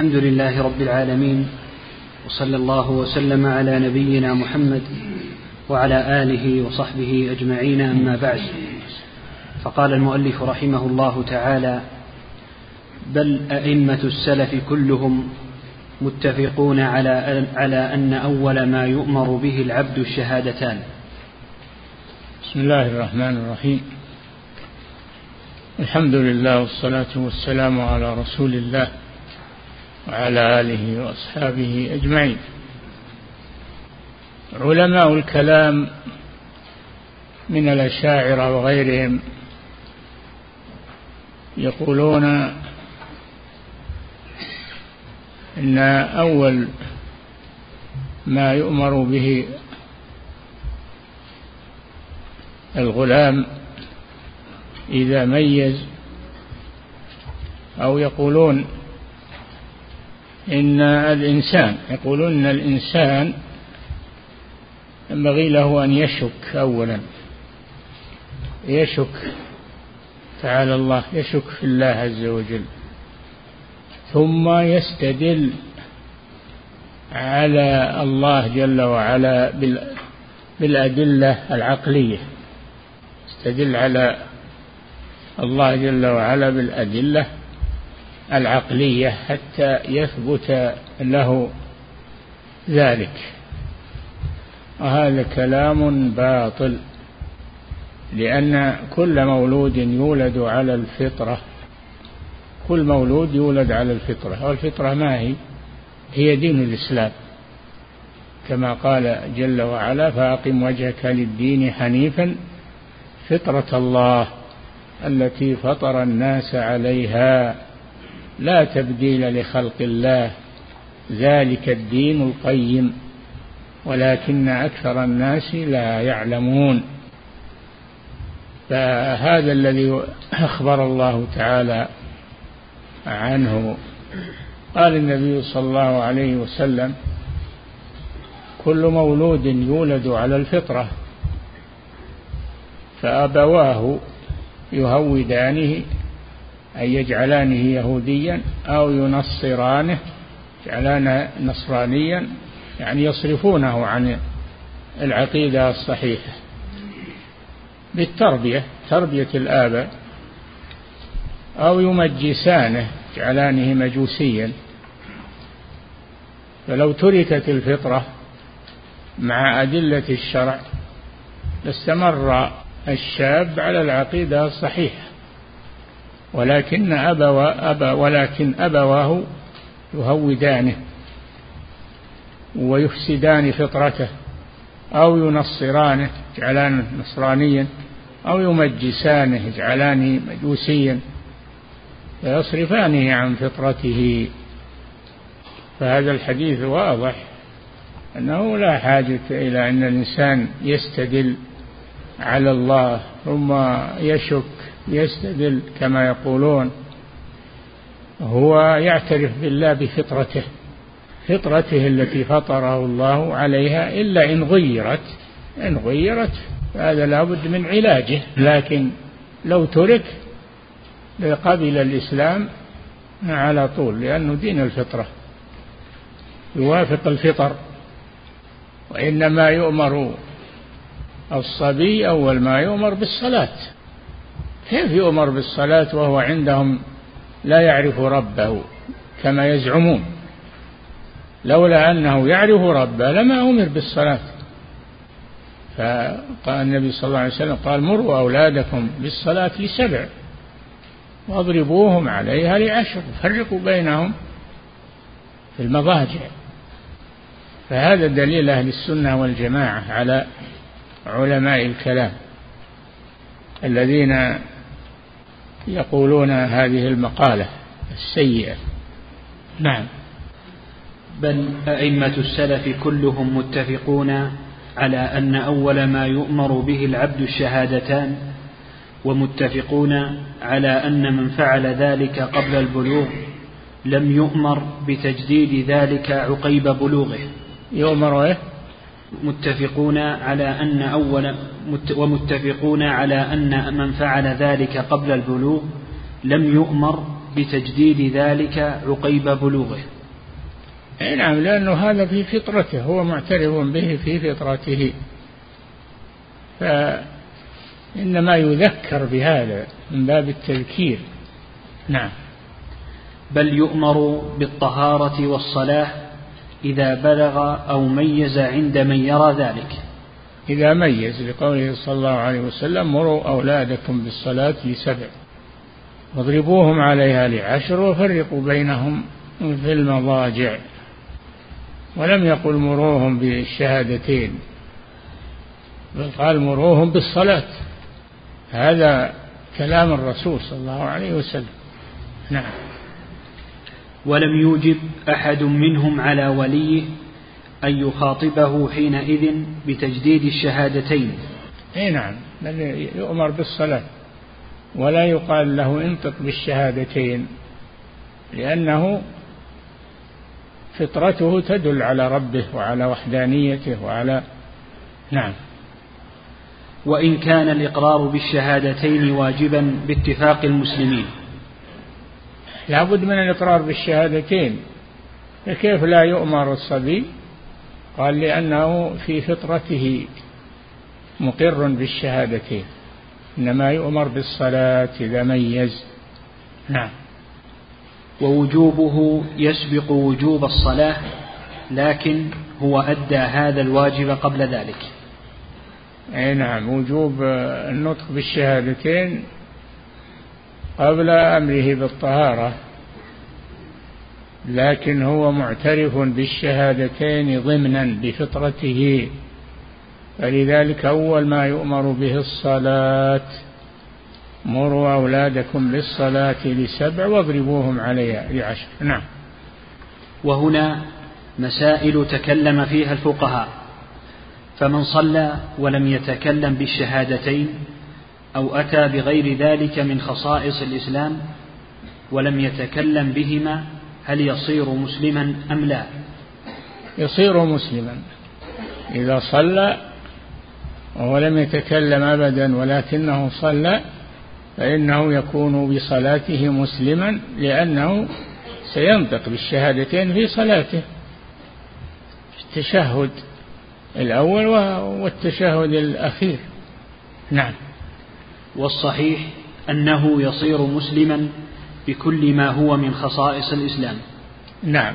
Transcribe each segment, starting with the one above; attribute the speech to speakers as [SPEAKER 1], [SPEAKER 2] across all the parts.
[SPEAKER 1] الحمد لله رب العالمين وصلى الله وسلم على نبينا محمد وعلى آله وصحبه أجمعين أما بعد. فقال المؤلف رحمه الله تعالى بل أئمة السلف كلهم متفقون على على أن أول ما يؤمر به العبد الشهادتان.
[SPEAKER 2] بسم الله الرحمن الرحيم. الحمد لله والصلاة والسلام على رسول الله. وعلى آله وأصحابه أجمعين. علماء الكلام من الأشاعرة وغيرهم يقولون إن أول ما يؤمر به الغلام إذا ميز أو يقولون إن الإنسان يقولون إن الإنسان ينبغي له أن يشك أولا. يشك تعالى الله يشك في الله عز وجل. ثم يستدل على الله جل وعلا بالأدلة العقلية. يستدل على الله جل وعلا بالأدلة العقلية حتى يثبت له ذلك. وهذا كلام باطل لأن كل مولود يولد على الفطرة. كل مولود يولد على الفطرة والفطرة ما هي؟ هي دين الإسلام. كما قال جل وعلا فأقم وجهك للدين حنيفا فطرة الله التي فطر الناس عليها. لا تبديل لخلق الله ذلك الدين القيم ولكن أكثر الناس لا يعلمون. فهذا الذي أخبر الله تعالى عنه قال النبي صلى الله عليه وسلم كل مولود يولد على الفطرة فأبواه يهودانه أي يجعلانه يهوديا أو ينصرانه يجعلانه نصرانيا يعني يصرفونه عن العقيدة الصحيحة. بالتربية تربية الآباء أو يمجسانه يجعلانه مجوسيا. فلو تركت الفطرة مع أدلة الشرع لاستمر الشاب على العقيدة الصحيحة. ولكن أبوا أبا ولكن أبواه يهودانه ويفسدان فطرته أو ينصرانه يجعلانه نصرانيا أو يمجسانه يجعلانه مجوسيا فيصرفانه عن فطرته. فهذا الحديث واضح أنه لا حاجة إلى أن الإنسان يستدل على الله ثم يشك يستدل كما يقولون هو يعترف بالله بفطرته فطرته التي فطره الله عليها إلا إن غيرت إن غيرت هذا لابد من علاجه لكن لو ترك لقبل الإسلام على طول لأنه دين الفطرة يوافق الفطر وإنما يؤمر الصبي أول ما يؤمر بالصلاة. كيف يؤمر بالصلاة وهو عندهم لا يعرف ربه كما يزعمون؟ لولا أنه يعرف ربه لما أمر بالصلاة. فقال النبي صلى الله عليه وسلم قال مروا أولادكم بالصلاة لسبع واضربوهم عليها لعشر فرقوا بينهم في المضاجع. فهذا دليل أهل السنة والجماعة على علماء الكلام الذين يقولون هذه المقالة السيئة. نعم.
[SPEAKER 1] بل أئمة السلف كلهم متفقون على أن أول ما يؤمر به العبد الشهادتان ومتفقون على أن من فعل ذلك قبل البلوغ لم يؤمر بتجديد ذلك عقيب بلوغه.
[SPEAKER 2] يؤمر إيه؟
[SPEAKER 1] متفقون على أن أول ومتفقون على أن من فعل ذلك قبل البلوغ لم يؤمر بتجديد ذلك عقيب بلوغه.
[SPEAKER 2] أي نعم لأنه هذا في فطرته هو معترف به في فطرته. فإنما يذكر بهذا من باب التذكير. نعم.
[SPEAKER 1] بل يؤمر بالطهارة والصلاة إذا بلغ أو ميز عند من يرى ذلك.
[SPEAKER 2] إذا ميز لقوله صلى الله عليه وسلم مروا أولادكم بالصلاة لسبع. واضربوهم عليها لعشر وفرقوا بينهم في المضاجع. ولم يقل مروهم بالشهادتين بل قال مروهم بالصلاة. هذا كلام الرسول صلى الله عليه وسلم. نعم.
[SPEAKER 1] ولم يوجب أحد منهم على وليه أن يخاطبه حينئذ بتجديد الشهادتين.
[SPEAKER 2] إي نعم بل يؤمر بالصلاة ولا يقال له انطق بالشهادتين لأنه فطرته تدل على ربه وعلى وحدانيته وعلى نعم.
[SPEAKER 1] وإن كان الإقرار بالشهادتين واجبا باتفاق المسلمين.
[SPEAKER 2] لابد من الإقرار بالشهادتين. فكيف لا يؤمر الصبي؟ قال لأنه في فطرته مقر بالشهادتين. إنما يؤمر بالصلاة إذا ميز. نعم.
[SPEAKER 1] ووجوبه يسبق وجوب الصلاة لكن هو أدى هذا الواجب قبل ذلك.
[SPEAKER 2] أي نعم وجوب النطق بالشهادتين قبل أمره بالطهارة لكن هو معترف بالشهادتين ضمنا بفطرته. فلذلك أول ما يؤمر به الصلاة مروا أولادكم بالصلاة لسبع واضربوهم عليها لعشر. نعم.
[SPEAKER 1] وهنا مسائل تكلم فيها الفقهاء فمن صلى ولم يتكلم بالشهادتين أو أتى بغير ذلك من خصائص الإسلام ولم يتكلم بهما هل يصير مسلما أم لا؟
[SPEAKER 2] يصير مسلما. إذا صلى وهو لم يتكلم أبدا ولكنه صلى فإنه يكون بصلاته مسلما لأنه سينطق بالشهادتين في صلاته. التشهد الأول والتشهد الأخير. نعم.
[SPEAKER 1] والصحيح أنه يصير مسلما بكل ما هو من خصائص الإسلام.
[SPEAKER 2] نعم.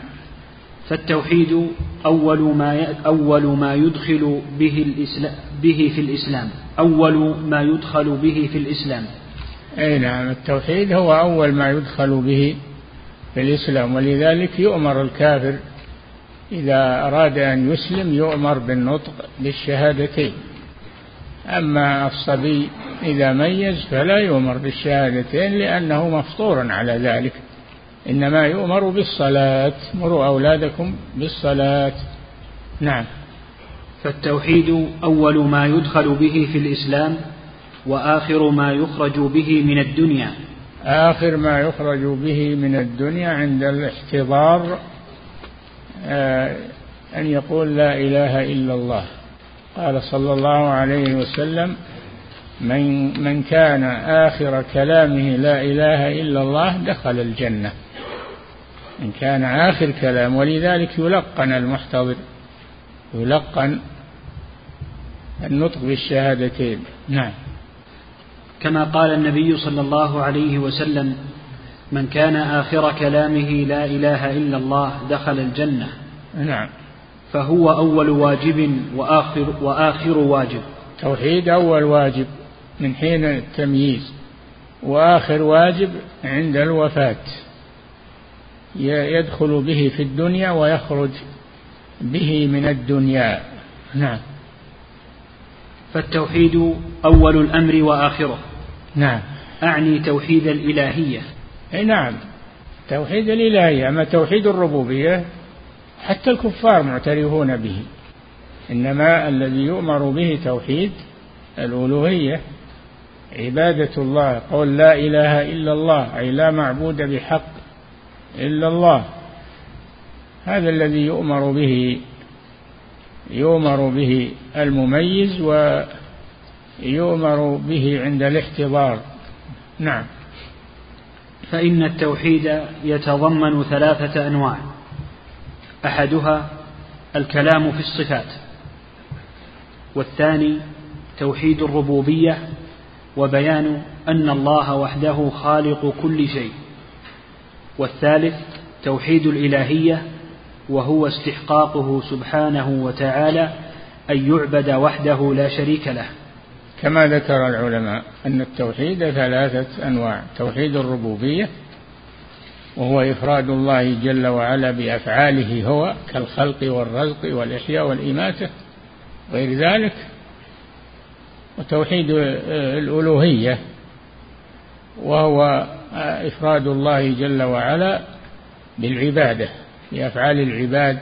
[SPEAKER 1] فالتوحيد أول ما أول ما يدخل به الإسلام به في الإسلام. أول ما يدخل به في الإسلام.
[SPEAKER 2] أي نعم التوحيد هو أول ما يدخل به في الإسلام ولذلك يؤمر الكافر إذا أراد أن يسلم يؤمر بالنطق بالشهادتين. أما الصبي إذا ميز فلا يؤمر بالشهادتين لأنه مفطور على ذلك. إنما يؤمر بالصلاة. مروا أولادكم بالصلاة. نعم.
[SPEAKER 1] فالتوحيد أول ما يدخل به في الإسلام وآخر ما يخرج به من الدنيا.
[SPEAKER 2] آخر ما يخرج به من الدنيا عند الاحتضار آه أن يقول لا إله إلا الله. قال صلى الله عليه وسلم من من كان آخر كلامه لا إله إلا الله دخل الجنة. إن كان آخر كلام ولذلك يلقن المحتضر يلقن النطق بالشهادتين. نعم.
[SPEAKER 1] كما قال النبي صلى الله عليه وسلم من كان آخر كلامه لا إله إلا الله دخل الجنة.
[SPEAKER 2] نعم.
[SPEAKER 1] فهو أول واجب وآخر, وآخر واجب.
[SPEAKER 2] توحيد أول واجب من حين التمييز وآخر واجب عند الوفاة. يدخل به في الدنيا ويخرج به من الدنيا. نعم.
[SPEAKER 1] فالتوحيد أول الأمر وآخره.
[SPEAKER 2] نعم.
[SPEAKER 1] أعني توحيد الإلهية.
[SPEAKER 2] أي نعم. توحيد الإلهية أما توحيد الربوبية حتى الكفار معترفون به. إنما الذي يؤمر به توحيد الألوهية عبادة الله قول لا إله إلا الله أي لا معبود بحق إلا الله. هذا الذي يؤمر به يؤمر به المميز ويؤمر به عند الاحتضار. نعم.
[SPEAKER 1] فإن التوحيد يتضمن ثلاثة أنواع. أحدها الكلام في الصفات والثاني توحيد الربوبية وبيان أن الله وحده خالق كل شيء والثالث توحيد الإلهية وهو استحقاقه سبحانه وتعالى أن يعبد وحده لا شريك له.
[SPEAKER 2] كما ذكر العلماء أن التوحيد ثلاثة أنواع توحيد الربوبية وهو إفراد الله جل وعلا بأفعاله هو كالخلق والرزق والإحياء والإماتة غير ذلك. وتوحيد الألوهية وهو إفراد الله جل وعلا بالعبادة بأفعال العباد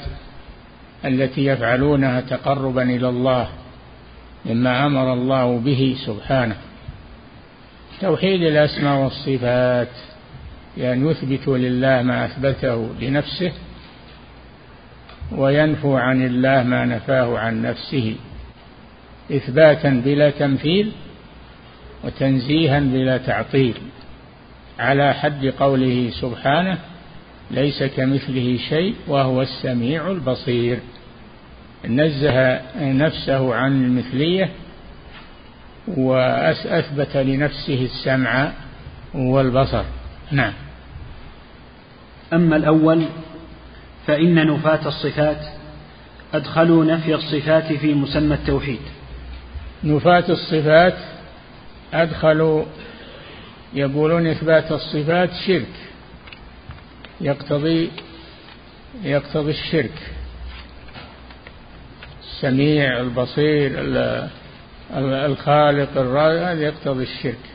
[SPEAKER 2] التي يفعلونها تقربا إلى الله مما أمر الله به سبحانه. توحيد الأسماء والصفات. بأن يثبت لله ما أثبته لنفسه وينفو عن الله ما نفاه عن نفسه إثباتا بلا تمثيل وتنزيها بلا تعطيل على حد قوله سبحانه ليس كمثله شيء وهو السميع البصير. نزه نفسه عن المثلية وأثبت لنفسه السمع والبصر. نعم.
[SPEAKER 1] أما الأول فإن نفاة الصفات أدخلوا نفي الصفات في مسمى التوحيد.
[SPEAKER 2] نفاة الصفات أدخلوا يقولون إثبات الصفات شرك. يقتضي يقتضي الشرك. السميع البصير الخالق هذا يقتضي الشرك.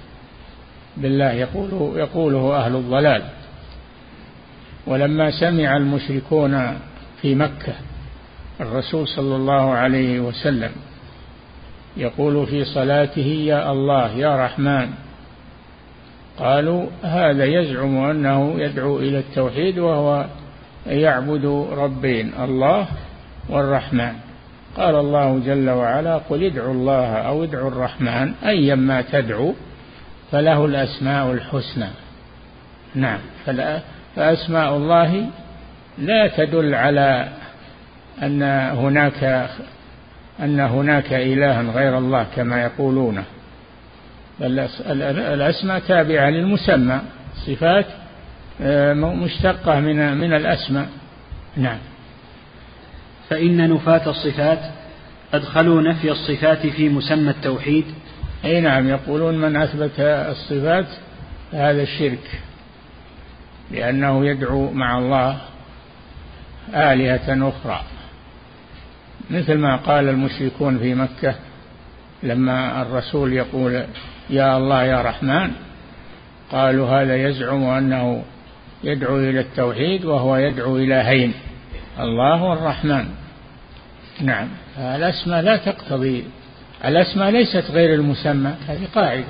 [SPEAKER 2] بالله يقوله يقوله أهل الضلال. ولما سمع المشركون في مكة الرسول صلى الله عليه وسلم يقول في صلاته يا الله يا رحمن قالوا هذا يزعم أنه يدعو إلى التوحيد وهو يعبد ربين الله والرحمن. قال الله جل وعلا قل ادعوا الله أو ادعوا الرحمن ايما تدعو. فله الأسماء الحسنى. نعم فأسماء الله لا تدل على أن هناك أن هناك إلها غير الله كما يقولونه بل الأسماء تابعة للمسمى. صفات آه، مشتقة من من الأسماء. نعم.
[SPEAKER 1] فإن نفاة الصفات أدخلوا نفي الصفات في مسمى التوحيد
[SPEAKER 2] أي نعم يقولون من أثبت الصفات هذا الشرك لأنه يدعو مع الله آلهة أخرى. مثل ما قال المشركون في مكة لما الرسول يقول يا الله يا رحمن قالوا هذا يزعم أنه يدعو إلى التوحيد وهو يدعو الهين الله والرحمن. نعم الاسماء لا تقتضي الأسماء ليست غير المسمى هذه قاعدة.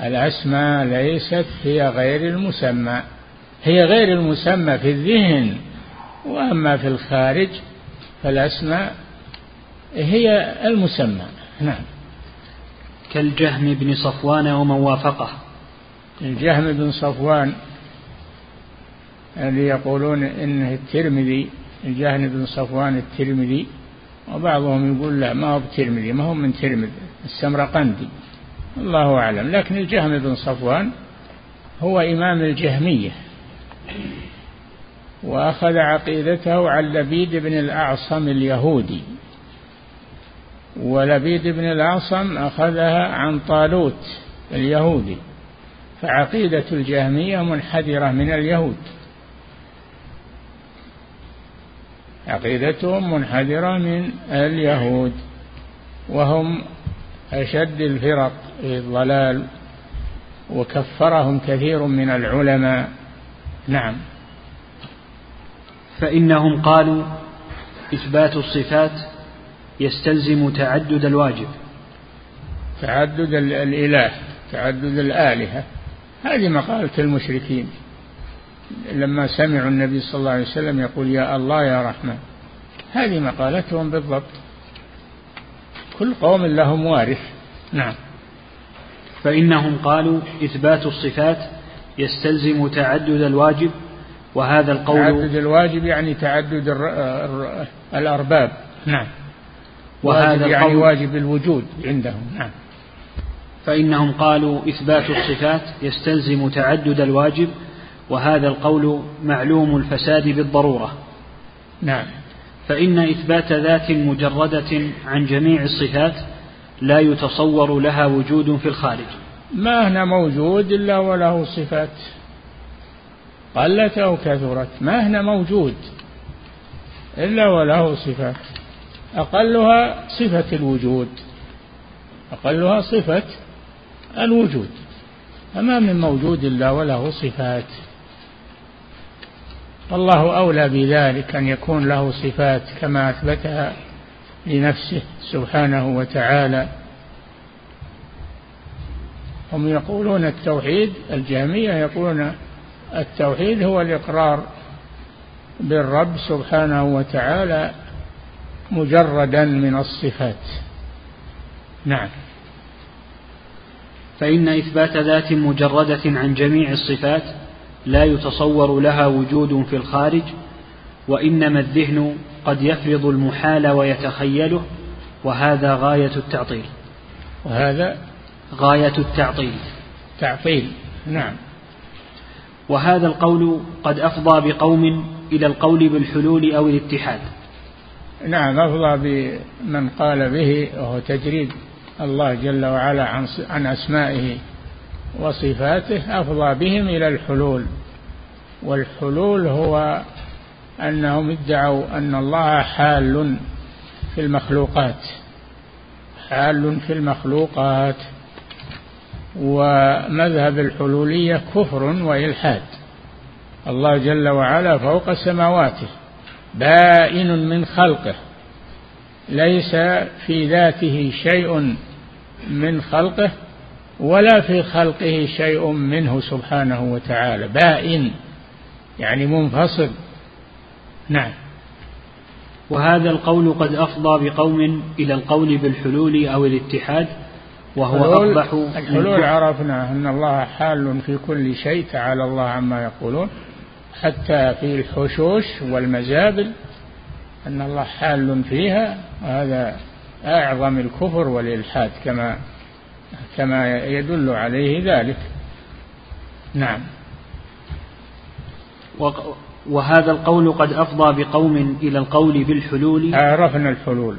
[SPEAKER 2] الأسماء ليست هي غير المسمى هي غير المسمى في الذهن وأما في الخارج فالأسماء هي المسمى. نعم.
[SPEAKER 1] كالجهم بن صفوان ومن وافقه.
[SPEAKER 2] الجهم بن صفوان اللي يقولون إنه الترمذي الجهم بن صفوان الترمذي وبعضهم يقول لا ما هو الترمذي ما هو من ترمذ السمرقندي الله أعلم. لكن الجهم بن صفوان هو إمام الجهمية وأخذ عقيدته عن لبيد بن الأعصم اليهودي ولبيد بن الأعصم أخذها عن طالوت اليهودي. فعقيدة الجهمية منحدرة من اليهود. عقيدتهم منحدرة من اليهود وهم أشد الفرق في الضلال وكفرهم كثير من العلماء. نعم.
[SPEAKER 1] فإنهم قالوا إثبات الصفات يستلزم تعدد الواجب.
[SPEAKER 2] تعدد الإله تعدد الآلهة. هذه مقالة المشركين. لما سمعوا النبي صلى الله عليه وسلم يقول يا الله يا رحمن. هذه مقالتهم بالضبط. كل قوم لهم وارث. نعم.
[SPEAKER 1] فإنهم قالوا إثبات الصفات يستلزم تعدد الواجب وهذا القول
[SPEAKER 2] تعدد الواجب يعني تعدد الأرباب. نعم. وهذا يعني واجب الوجود عندهم. نعم.
[SPEAKER 1] فإنهم قالوا إثبات الصفات يستلزم تعدد الواجب وهذا القول معلوم الفساد بالضرورة.
[SPEAKER 2] نعم.
[SPEAKER 1] فإن إثبات ذات مجردة عن جميع الصفات لا يتصور لها وجود في الخارج.
[SPEAKER 2] ما هنا موجود إلا وله صفات. قلت أو كثرت ما هنا موجود إلا وله صفات. أقلها صفة الوجود أقلها صفة الوجود. فما من موجود إلا وله صفات. والله أولى بذلك أن يكون له صفات كما أثبتها لنفسه سبحانه وتعالى. هم يقولون التوحيد الجهمية يقولون التوحيد هو الإقرار بالرب سبحانه وتعالى مجردا من الصفات. نعم.
[SPEAKER 1] فإن إثبات ذات مجردة عن جميع الصفات لا يتصور لها وجود في الخارج وإنما الذهن قد يفرض المحال ويتخيله وهذا غاية التعطيل.
[SPEAKER 2] وهذا
[SPEAKER 1] غاية التعطيل.
[SPEAKER 2] تعطيل نعم.
[SPEAKER 1] وهذا القول قد أفضى بقوم إلى القول بالحلول أو الاتحاد.
[SPEAKER 2] نعم أفضى بمن قال به وهو تجريد الله جل وعلا عن أسمائه. وصفاته أفضى بهم إلى الحلول والحلول هو أنهم ادعوا أن الله حال في المخلوقات حال في المخلوقات ومذهب الحلولية كفر وإلحاد الله جل وعلا فوق سماواته بائن من خلقه ليس في ذاته شيء من خلقه ولا في خلقه شيء منه سبحانه وتعالى. بائن يعني منفصل. نعم.
[SPEAKER 1] وهذا القول قد أفضى بقوم إلى القول بالحلول أو الاتحاد وهو أقبح
[SPEAKER 2] الحلول عرفنا أن الله حال في كل شيء تعالى الله عما يقولون. حتى في الحشوش والمزابل أن الله حال فيها هذا أعظم الكفر والإلحاد كما كما يدل عليه ذلك. نعم.
[SPEAKER 1] وهذا القول قد أفضى بقوم إلى القول بالحلول.
[SPEAKER 2] عرفنا الحلول.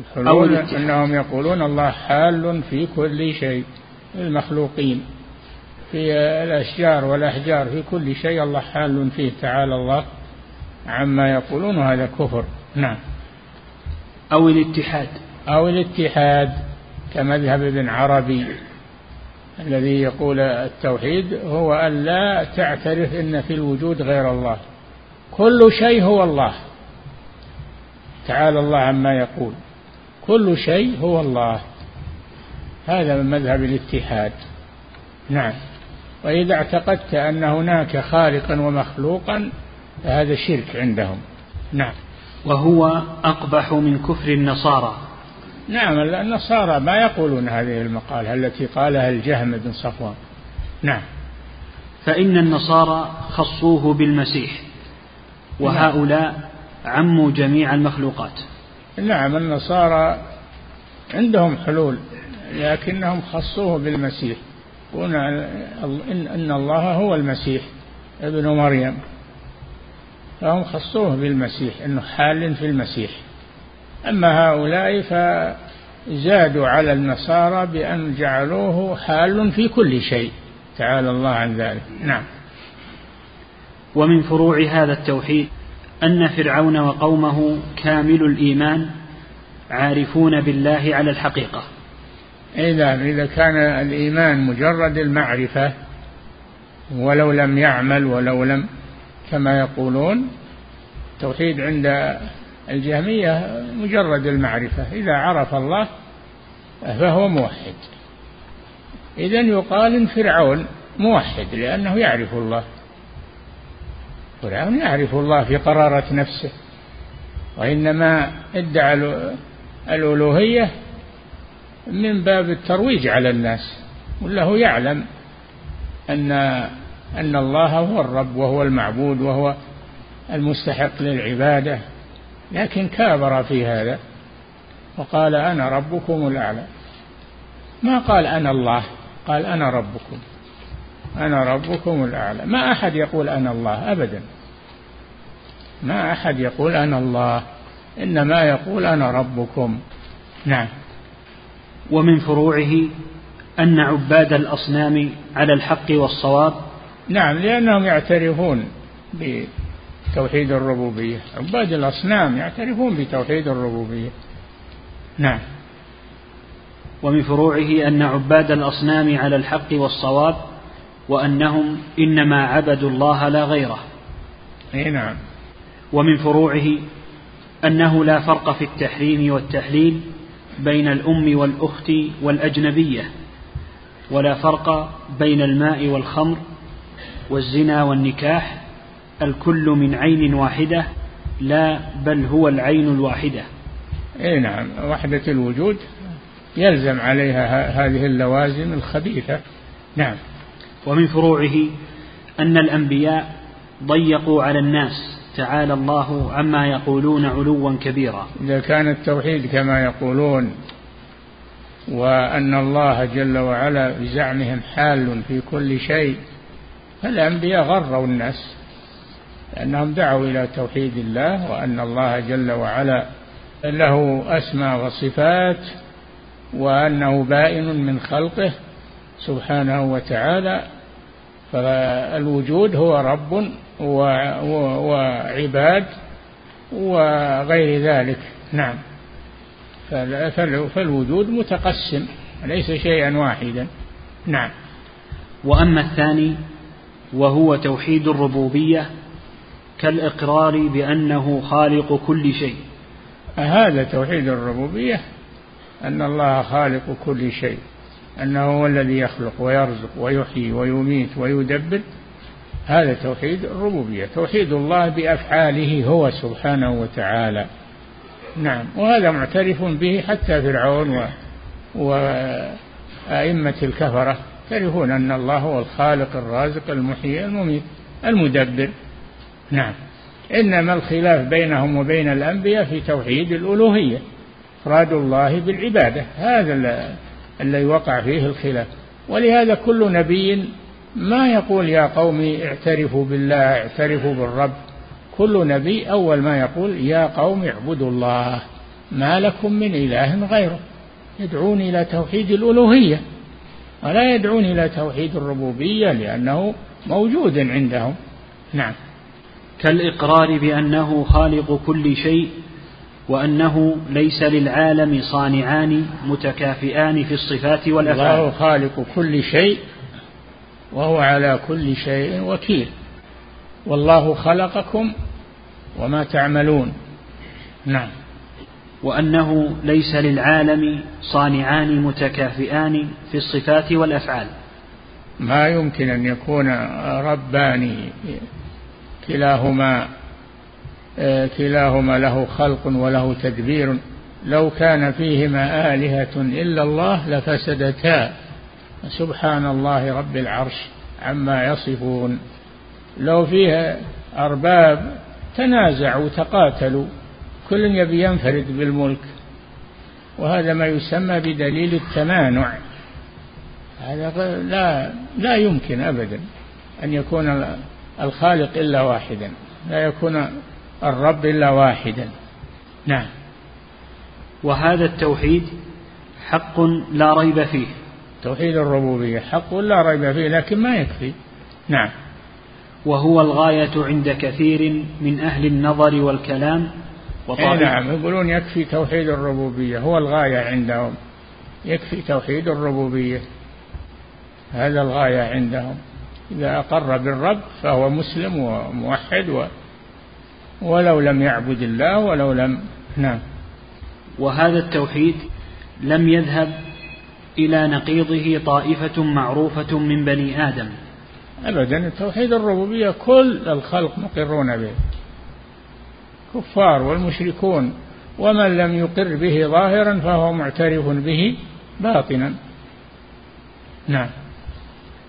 [SPEAKER 2] الحلول أنهم يقولون الله حال في كل شيء المخلوقين. في الأشجار والأحجار في كل شيء الله حال فيه تعالى الله عما يقولون هذا كفر. نعم.
[SPEAKER 1] أو الاتحاد.
[SPEAKER 2] أو الاتحاد. كمذهب ابن عربي الذي يقول التوحيد هو أن لا تعترف أن في الوجود غير الله. كل شيء هو الله. تعالى الله عما يقول. كل شيء هو الله. هذا من مذهب الاتحاد. نعم. وإذا اعتقدت أن هناك خالقا ومخلوقا فهذا شرك عندهم. نعم.
[SPEAKER 1] وهو أقبح من كفر النصارى.
[SPEAKER 2] نعم النصارى ما يقولون هذه المقالة التي قالها الجهم بن صفوان. نعم.
[SPEAKER 1] فإن النصارى خصوه بالمسيح وهؤلاء عموا جميع المخلوقات.
[SPEAKER 2] نعم النصارى عندهم حلول لكنهم خصوه بالمسيح. يقولون إن الله هو المسيح ابن مريم. فهم خصوه بالمسيح أنه حال في المسيح. أما هؤلاء فزادوا على النصارى بأن جعلوه حال في كل شيء. تعالى الله عن ذلك. نعم.
[SPEAKER 1] ومن فروع هذا التوحيد أن فرعون وقومه كامل الإيمان عارفون بالله على الحقيقة.
[SPEAKER 2] إذا إذا كان الإيمان مجرد المعرفة ولو لم يعمل ولو لم كما يقولون التوحيد عند الجهمية مجرد المعرفة إذا عرف الله فهو موحد. إذا يقال إن فرعون موحد لأنه يعرف الله. فرعون يعرف الله في قرارة نفسه. وإنما ادعى الألوهية من باب الترويج على الناس. وله يعلم أن أن الله هو الرب وهو المعبود وهو المستحق للعبادة. لكن كابر في هذا وقال أنا ربكم الأعلى. ما قال أنا الله؟ قال أنا ربكم. أنا ربكم الأعلى. ما أحد يقول أنا الله أبدا. ما أحد يقول أنا الله إنما يقول أنا ربكم. نعم.
[SPEAKER 1] ومن فروعه أن عباد الأصنام على الحق والصواب.
[SPEAKER 2] نعم لأنهم يعترفون بتوحيد الربوبية. عباد الأصنام يعترفون بتوحيد الربوبية. نعم.
[SPEAKER 1] ومن فروعه أن عباد الأصنام على الحق والصواب وأنهم إنما عبدوا الله لا غيره.
[SPEAKER 2] أي نعم.
[SPEAKER 1] ومن فروعه أنه لا فرق في التحريم والتحليل بين الأم والأخت والأجنبية ولا فرق بين الماء والخمر والزنا والنكاح الكل من عين واحدة لا بل هو العين الواحدة.
[SPEAKER 2] إي نعم وحدة الوجود يلزم عليها هذه اللوازم الخبيثة. نعم.
[SPEAKER 1] ومن فروعه أن الأنبياء ضيقوا على الناس تعالى الله عما يقولون علوا كبيرا.
[SPEAKER 2] إذا كان التوحيد كما يقولون وأن الله جل وعلا بزعمهم حال في كل شيء فالأنبياء غروا الناس. لأنهم دعوا إلى توحيد الله وأن الله جل وعلا له أسماء وصفات وأنه بائن من خلقه سبحانه وتعالى فالوجود هو رب وعباد وغير ذلك. نعم. فالوجود متقسم ليس شيئا واحدا. نعم.
[SPEAKER 1] وأما الثاني وهو توحيد الربوبية كالإقرار بأنه خالق كل شيء.
[SPEAKER 2] هذا توحيد الربوبية أن الله خالق كل شيء أنه هو الذي يخلق ويرزق ويحيي ويميت ويدبر هذا توحيد الربوبية. توحيد الله بأفعاله هو سبحانه وتعالى. نعم وهذا معترف به حتى فرعون و... وأئمة الكفرة يعترفون أن الله هو الخالق الرازق المحيي المميت المدبر. نعم. إنما الخلاف بينهم وبين الأنبياء في توحيد الألوهية إفراد الله بالعبادة هذا الذي وقع فيه الخلاف. ولهذا كل نبي ما يقول يا قوم اعترفوا بالله اعترفوا بالرب. كل نبي أول ما يقول يا قوم اعبدوا الله ما لكم من إله غيره. يدعون إلى توحيد الألوهية. ولا يدعون إلى توحيد الربوبية لأنه موجود عندهم. نعم.
[SPEAKER 1] كالإقرار بأنه خالق كل شيء وأنه ليس للعالم صانعان متكافئان في الصفات والأفعال.
[SPEAKER 2] الله خالق كل شيء وهو على كل شيء وكيل. والله خلقكم وما تعملون. نعم.
[SPEAKER 1] وأنه ليس للعالم صانعان متكافئان في الصفات والأفعال.
[SPEAKER 2] ما يمكن أن يكون ربان كلاهما كلاهما له خلق وله تدبير. لو كان فيهما آلهة إلا الله لفسدتا. سبحان الله رب العرش عما يصفون. لو فيها أرباب تنازعوا تقاتلوا كل يبي ينفرد بالملك. وهذا ما يسمى بدليل التمانع. هذا لا لا يمكن أبدا أن يكون الخالق إلا واحدا لا يكون الرب إلا واحدا. نعم.
[SPEAKER 1] وهذا التوحيد حق لا ريب فيه.
[SPEAKER 2] توحيد الربوبية حق لا ريب فيه لكن ما يكفي. نعم.
[SPEAKER 1] وهو الغاية عند كثير من أهل النظر والكلام
[SPEAKER 2] وطبعا نعم. يقولون يكفي توحيد الربوبية هو الغاية عندهم. يكفي توحيد الربوبية هذا الغاية عندهم. إذا أقر بالرب فهو مسلم وموحد و ولو لم يعبد الله ولو لم نعم.
[SPEAKER 1] وهذا التوحيد لم يذهب إلى نقيضه طائفة معروفة من بني آدم.
[SPEAKER 2] أبدا توحيد الربوبية كل الخلق مقرون به. كفار والمشركون ومن لم يقر به ظاهرا فهو معترف به باطنا. نعم.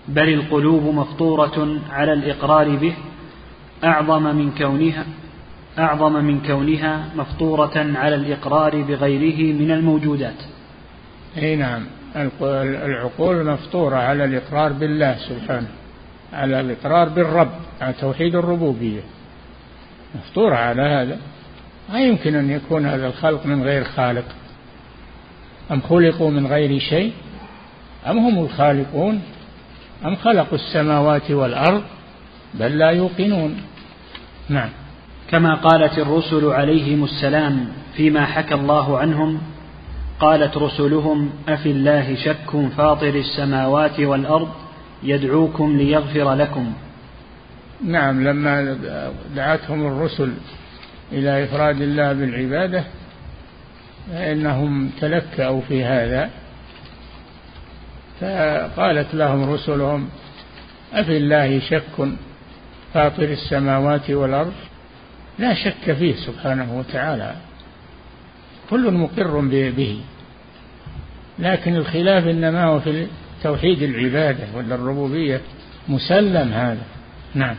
[SPEAKER 1] بل القلوب مفطورة على الإقرار به أعظم من كونها أعظم من كونها مفطورة على الإقرار بغيره من الموجودات.
[SPEAKER 2] أي نعم. العقول مفطورة على الإقرار بالله سبحانه على الإقرار بالرب على توحيد الربوبية. مفطورة على هذا. ما يمكن أن يكون هذا الخلق من غير خالق. أم خلقوا من غير شيء؟ أم هم الخالقون؟ أم خلقوا السماوات والأرض بل لا يوقنون؟ نعم.
[SPEAKER 1] كما قالت الرسل عليهم السلام فيما حكى الله عنهم قالت رسلهم أفي الله شك فاطر السماوات والأرض يدعوكم ليغفر لكم.
[SPEAKER 2] نعم. لما دعتهم الرسل إلى إفراد الله بالعبادة فإنهم تلكأوا في هذا. فقالت لهم رسلهم أفي الله شك فاطر السماوات والأرض؟ لا شك فيه سبحانه وتعالى كل مقر به. لكن الخلاف إنما هو في توحيد العبادة ولا الربوبية؟ مسلم هذا. نعم.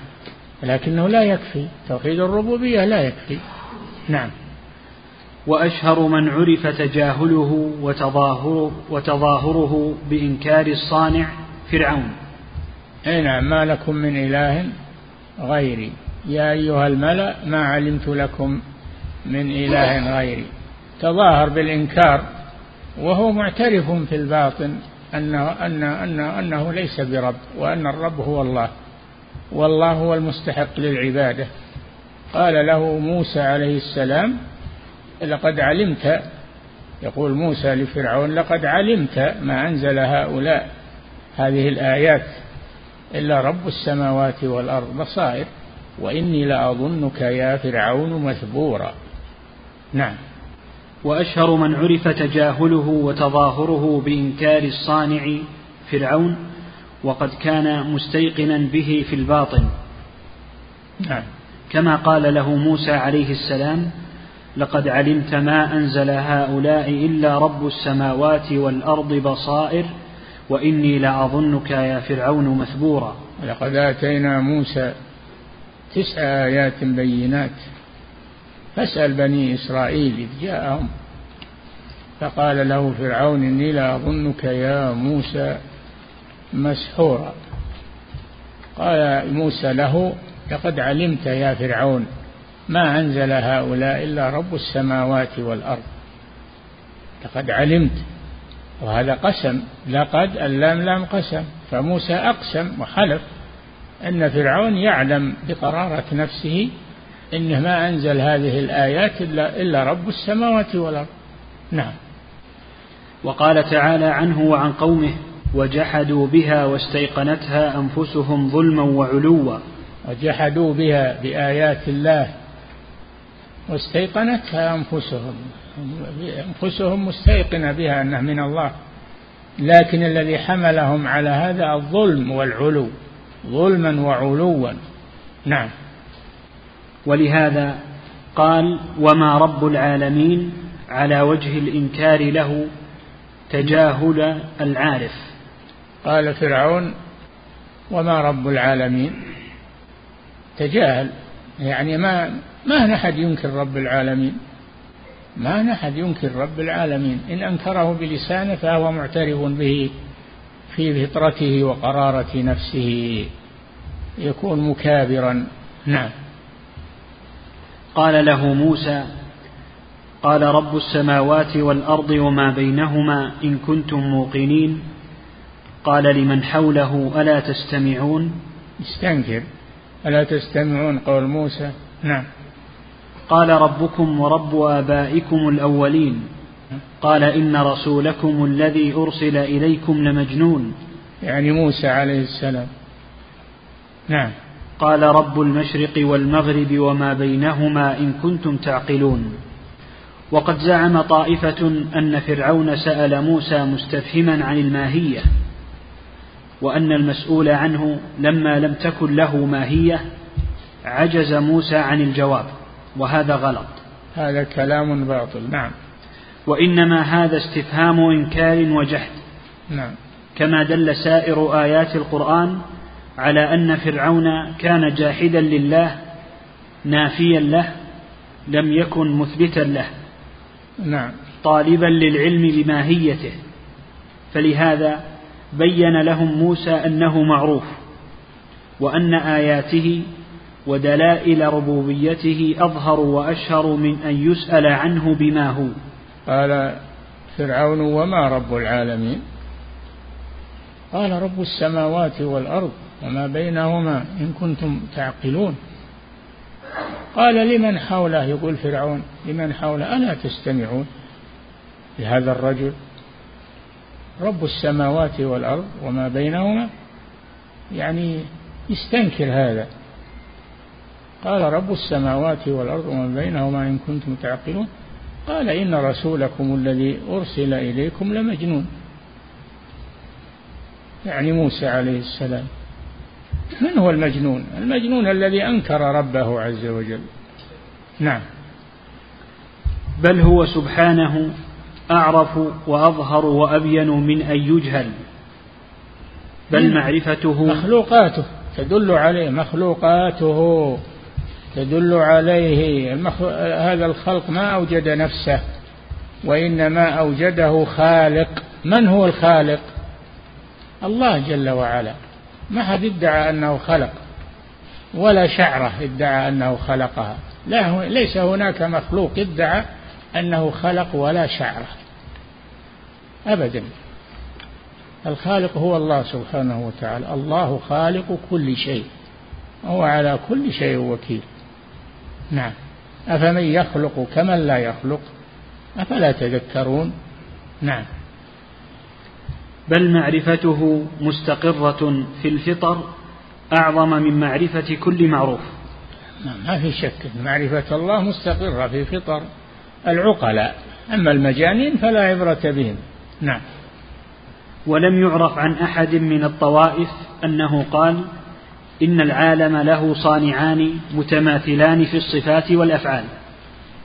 [SPEAKER 2] لكنه لا يكفي. توحيد الربوبية لا يكفي. نعم.
[SPEAKER 1] وأشهر من عرف تجاهله وتظاهره, وتظاهره بإنكار الصانع فرعون.
[SPEAKER 2] أي نعم ما لكم من إله غيري. يا أيها الملأ ما علمت لكم من إله غيري. تظاهر بالإنكار وهو معترف في الباطن أنه, أن أنه, أنه ليس برب وأن الرب هو الله. والله هو المستحق للعبادة. قال له موسى عليه السلام لقد علمت يقول موسى لفرعون لقد علمت ما أنزل هؤلاء هذه الآيات إلا رب السماوات والأرض بصائر وإني لأظنك يا فرعون مثبورا. نعم.
[SPEAKER 1] وأشهر من عرف تجاهله وتظاهره بإنكار الصانع فرعون وقد كان مستيقنا به في الباطن.
[SPEAKER 2] نعم.
[SPEAKER 1] كما قال له موسى عليه السلام لقد علمت ما أنزل هؤلاء إلا رب السماوات والأرض بصائر وإني لأظنك يا فرعون مثبورا.
[SPEAKER 2] ولقد آتينا موسى تسع آيات بينات فاسأل بني إسرائيل إذ جاءهم فقال له فرعون إني لأظنك يا موسى مسحورا. قال موسى له لقد علمت يا فرعون ما أنزل هؤلاء إلا رب السماوات والأرض. لقد علمت وهذا قسم لقد اللام لام قسم فموسى أقسم وحلف أن فرعون يعلم بقرارة نفسه إنه ما أنزل هذه الآيات إلا, إلا رب السماوات والأرض. نعم.
[SPEAKER 1] وقال تعالى عنه وعن قومه وجحدوا بها واستيقنتها أنفسهم ظلما وعلوا.
[SPEAKER 2] وجحدوا بها بآيات الله واستيقنتها أنفسهم. أنفسهم مستيقنة بها أنها من الله. لكن الذي حملهم على هذا الظلم والعلو. ظلما وعلوا. نعم.
[SPEAKER 1] ولهذا قال وما رب العالمين على وجه الإنكار له تجاهل العارف.
[SPEAKER 2] قال فرعون وما رب العالمين. تجاهل. يعني ما ما أحد ينكر رب العالمين. ما أحد ينكر رب العالمين. إن أنكره بلسانه فهو معترف به في فطرته وقرارة نفسه. يكون مكابرا. نعم.
[SPEAKER 1] قال له موسى قال رب السماوات والأرض وما بينهما إن كنتم موقنين. قال لمن حوله ألا تستمعون؟
[SPEAKER 2] استنكر. ألا تستمعون قول موسى؟ نعم.
[SPEAKER 1] قال ربكم ورب آبائكم الأولين. قال إن رسولكم الذي أرسل إليكم لمجنون.
[SPEAKER 2] يعني موسى عليه السلام. نعم.
[SPEAKER 1] قال رب المشرق والمغرب وما بينهما إن كنتم تعقلون. وقد زعم طائفة أن فرعون سأل موسى مستفهما عن الماهية وأن المسؤول عنه لما لم تكن له ماهية عجز موسى عن الجواب. وهذا غلط.
[SPEAKER 2] هذا كلام باطل نعم.
[SPEAKER 1] وإنما هذا استفهام إنكار وجحد.
[SPEAKER 2] نعم.
[SPEAKER 1] كما دل سائر آيات القرآن على أن فرعون كان جاحدا لله نافيا له لم يكن مثبتا له
[SPEAKER 2] نعم.
[SPEAKER 1] طالبا للعلم بماهيته. فلهذا بين لهم موسى أنه معروف وأن آياته ودلائل ربوبيته أظهر وأشهر من أن يسأل عنه بما هو.
[SPEAKER 2] قال فرعون وما رب العالمين؟ قال رب السماوات والأرض وما بينهما إن كنتم تعقلون. قال لمن حوله؟ يقول فرعون لمن حوله؟ ألا تستمعون؟ لهذا الرجل رب السماوات والأرض وما بينهما يعني يستنكر هذا. قال رب السماوات والأرض وما بينهما إن كنتم تعقلون. قال إن رسولكم الذي أرسل إليكم لمجنون. يعني موسى عليه السلام. من هو المجنون؟ المجنون الذي أنكر ربه عز وجل. نعم.
[SPEAKER 1] بل هو سبحانه أعرف وأظهر وأبين من أن يجهل. بل معرفته
[SPEAKER 2] مخلوقاته. تدل عليه مخلوقاته. تدل عليه هذا الخلق ما أوجد نفسه وإنما أوجده خالق. من هو الخالق؟ الله جل وعلا. ما حد ادعى أنه خلق ولا شعرة ادعى أنه خلقها. لا ليس هناك مخلوق ادعى أنه خلق ولا شعرة. أبدا. الخالق هو الله سبحانه وتعالى. الله خالق كل شيء. وهو على كل شيء وكيل. نعم. أفمن يخلق كمن لا يخلق؟ أفلا تذكرون؟ نعم.
[SPEAKER 1] بل معرفته مستقرة في الفطر أعظم من معرفة كل معروف.
[SPEAKER 2] نعم ما في شك معرفة الله مستقرة في فطر العقلاء أما المجانين فلا عبرة بهم. نعم.
[SPEAKER 1] ولم يعرف عن أحد من الطوائف أنه قال إن العالم له صانعان متماثلان في الصفات والأفعال.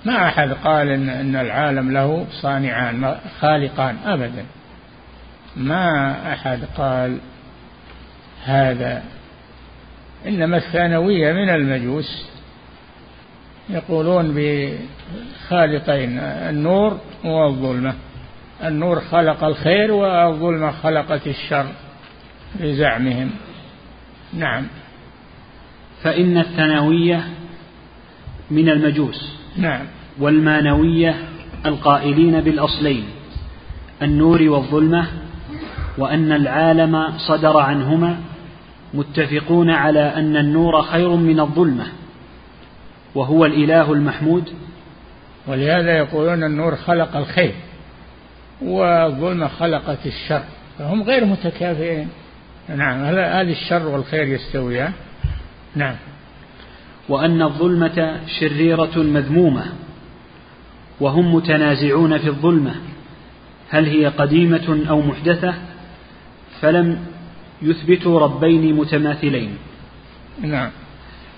[SPEAKER 2] ما أحد قال إن, إن العالم له صانعان خالقان أبدا. ما أحد قال هذا. إنما الثانوية من المجوس. يقولون بخالقين النور والظلمة النور خلق الخير والظلمة خلقت الشر بزعمهم. نعم.
[SPEAKER 1] فإن الثانوية من المجوس.
[SPEAKER 2] نعم.
[SPEAKER 1] والمانوية القائلين بالأصلين النور والظلمة وأن العالم صدر عنهما متفقون على أن النور خير من الظلمة وهو الإله المحمود.
[SPEAKER 2] ولهذا يقولون النور خلق الخير والظلمة خلقت الشر فهم غير متكافئين. نعم هل الشر والخير يستويان. نعم.
[SPEAKER 1] وأن الظلمة شريرة مذمومة وهم متنازعون في الظلمة هل هي قديمة أو محدثة؟ فلم يثبتوا ربين متماثلين.
[SPEAKER 2] نعم.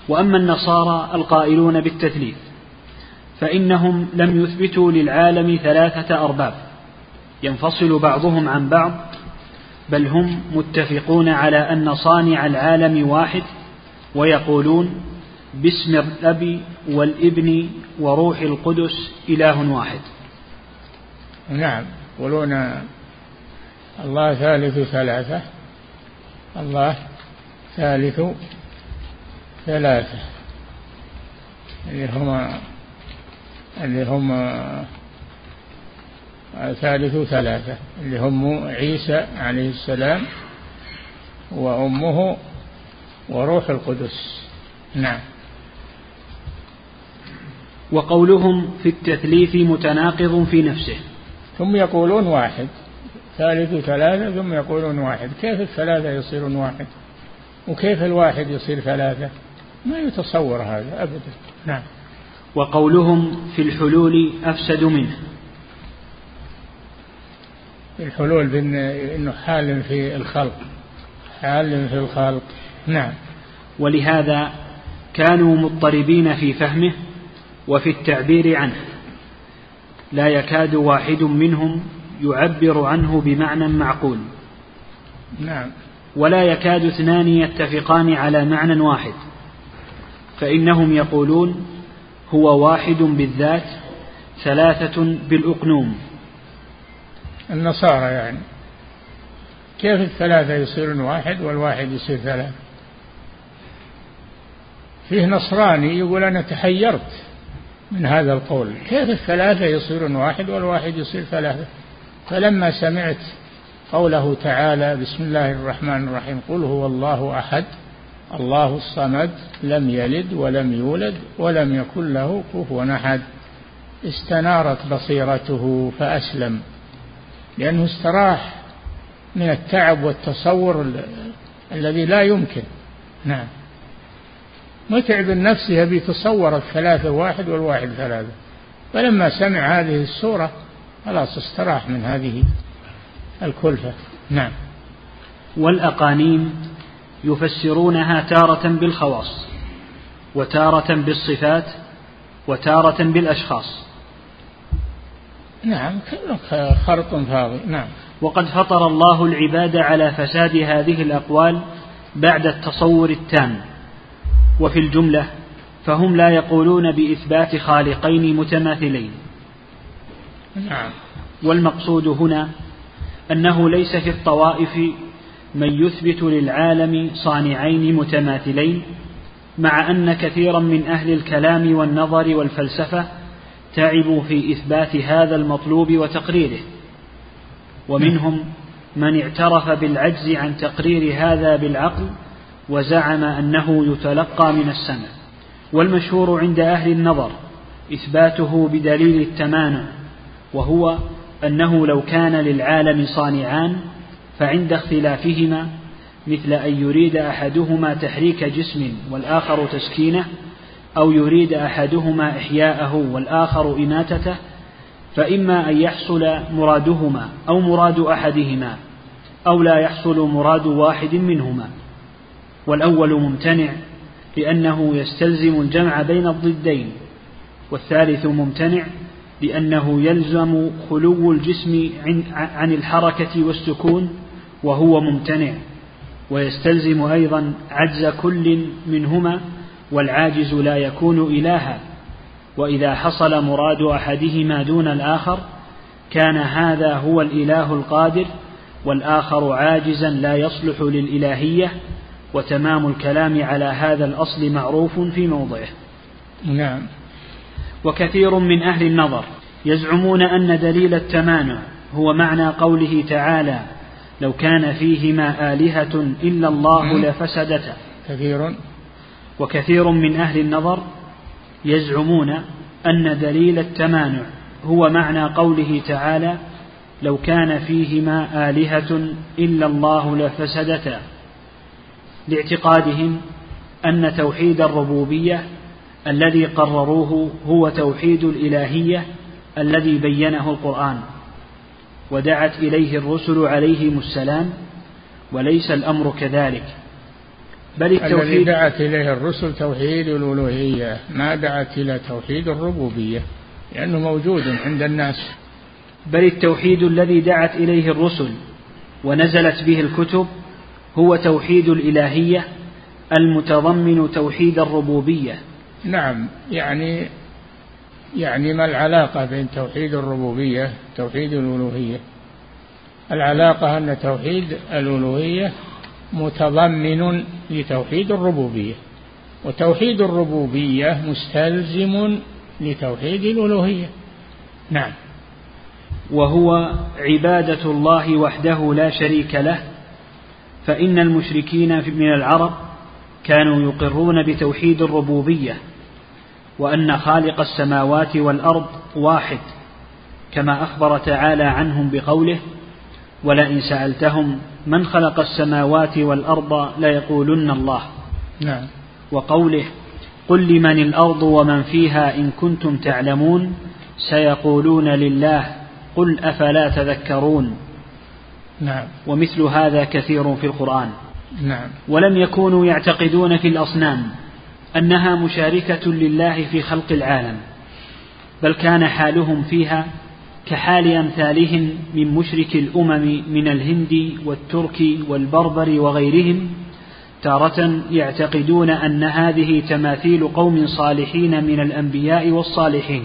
[SPEAKER 1] وأما النصارى القائلون بالتثليث فإنهم لم يثبتوا للعالم ثلاثة أرباب ينفصل بعضهم عن بعض بل هم متفقون على أن صانع العالم واحد ويقولون باسم الأب والابن وروح القدس إله واحد.
[SPEAKER 2] نعم يقولون الله ثالث ثلاثة الله ثالث ثلاثة. اللي هما اللي هم ثالث ثلاثة اللي هم عيسى عليه السلام وأمه وروح القدس. نعم.
[SPEAKER 1] وقولهم في التثليث متناقض في نفسه.
[SPEAKER 2] ثم يقولون واحد. ثالث ثلاثة ثم يقولون واحد. كيف الثلاثة يصيرون واحد؟ وكيف الواحد يصير ثلاثة؟ ما يتصور هذا أبدا. نعم.
[SPEAKER 1] وقولهم في الحلول أفسد منه.
[SPEAKER 2] الحلول بأنه حال في الخلق. حال في الخلق. نعم.
[SPEAKER 1] ولهذا كانوا مضطربين في فهمه وفي التعبير عنه. لا يكاد واحد منهم يعبر عنه بمعنى معقول.
[SPEAKER 2] نعم.
[SPEAKER 1] ولا يكاد اثنان يتفقان على معنى واحد. فإنهم يقولون هو واحد بالذات ثلاثة بالأقنوم.
[SPEAKER 2] النصارى يعني. كيف الثلاثة يصيرون واحد والواحد يصير ثلاثة؟ فيه نصراني يقول أنا تحيرت من هذا القول. كيف الثلاثة يصيرون واحد والواحد يصير ثلاثة؟ فلما سمعت قوله تعالى بسم الله الرحمن الرحيم قل هو الله أحد الله الصمد لم يلد ولم يولد ولم يكن له كفوا أحد. استنارت بصيرته فأسلم. لأنه استراح من التعب والتصور الذي لا يمكن. نعم. متعب النفس يبي يتصور الثلاثة واحد والواحد ثلاثة. فلما سمع هذه السورة خلاص استراح من هذه الكلفة. نعم.
[SPEAKER 1] والأقانيم يفسرونها تارة بالخواص وتارة بالصفات وتارة بالأشخاص.
[SPEAKER 2] نعم خرط فاضي. نعم.
[SPEAKER 1] وقد فطر الله العباد على فساد هذه الأقوال بعد التصور التام. وفي الجملة فهم لا يقولون بإثبات خالقين متماثلين.
[SPEAKER 2] نعم.
[SPEAKER 1] والمقصود هنا أنه ليس في الطوائف من يثبت للعالم صانعين متماثلين مع أن كثيرا من أهل الكلام والنظر والفلسفة تعبوا في إثبات هذا المطلوب وتقريره. ومنهم من اعترف بالعجز عن تقرير هذا بالعقل وزعم أنه يتلقى من السمع والمشهور عند أهل النظر إثباته بدليل التمانع وهو أنه لو كان للعالم صانعان فعند اختلافهما مثل أن يريد أحدهما تحريك جسم والآخر تسكينه أو يريد أحدهما إحياءه والآخر إماتته فإما أن يحصل مرادهما أو مراد أحدهما أو لا يحصل مراد واحد منهما. والأول ممتنع لأنه يستلزم الجمع بين الضدين والثالث ممتنع لأنه يلزم خلو الجسم عن الحركة والسكون وهو ممتنع ويستلزم أيضا عجز كل منهما والعاجز لا يكون إلها وإذا حصل مراد أحدهما دون الآخر كان هذا هو الإله القادر والآخر عاجزا لا يصلح للإلهية وتمام الكلام على هذا الأصل معروف في موضعه.
[SPEAKER 2] نعم.
[SPEAKER 1] وكثير من أهل النظر يزعمون أن دليل التمانع هو معنى قوله تعالى لو كان فيهما آلهة إلا الله لفسدتا.
[SPEAKER 2] كثير.
[SPEAKER 1] وكثير من أهل النظر يزعمون أن دليل التمانع هو معنى قوله تعالى لو كان فيهما آلهة إلا الله لفسدتا. لاعتقادهم أن توحيد الربوبية الذي قرروه هو توحيد الإلهية الذي بينه القرآن ودعت إليه الرسل عليهم السلام وليس الأمر كذلك.
[SPEAKER 2] بل التوحيد الذي دعت إليه الرسل توحيد الألوهية ما دعت إلى توحيد الربوبية لأنه موجود عند الناس.
[SPEAKER 1] بل التوحيد الذي دعت إليه الرسل ونزلت به الكتب هو توحيد الإلهية المتضمن توحيد الربوبية.
[SPEAKER 2] نعم يعني يعني ما العلاقة بين توحيد الربوبية توحيد الألوهية؟ العلاقة أن توحيد الألوهية متضمن لتوحيد الربوبية وتوحيد الربوبية مستلزم لتوحيد الألوهية. نعم.
[SPEAKER 1] وهو عبادة الله وحده لا شريك له فإن المشركين من العرب كانوا يقرون بتوحيد الربوبية وأن خالق السماوات والأرض واحد كما أخبر تعالى عنهم بقوله ولئن سألتهم من خلق السماوات والأرض ليقولن الله
[SPEAKER 2] نعم.
[SPEAKER 1] وقوله قل لمن الأرض ومن فيها إن كنتم تعلمون سيقولون لله قل أفلا تذكرون؟
[SPEAKER 2] نعم.
[SPEAKER 1] ومثل هذا كثير في القرآن.
[SPEAKER 2] نعم.
[SPEAKER 1] ولم يكونوا يعتقدون في الأصنام أنها مشاركة لله في خلق العالم بل كان حالهم فيها كحال أمثالهم من مشرك الأمم من الهند والترك والبربر وغيرهم تارة يعتقدون أن هذه تماثيل قوم صالحين من الأنبياء والصالحين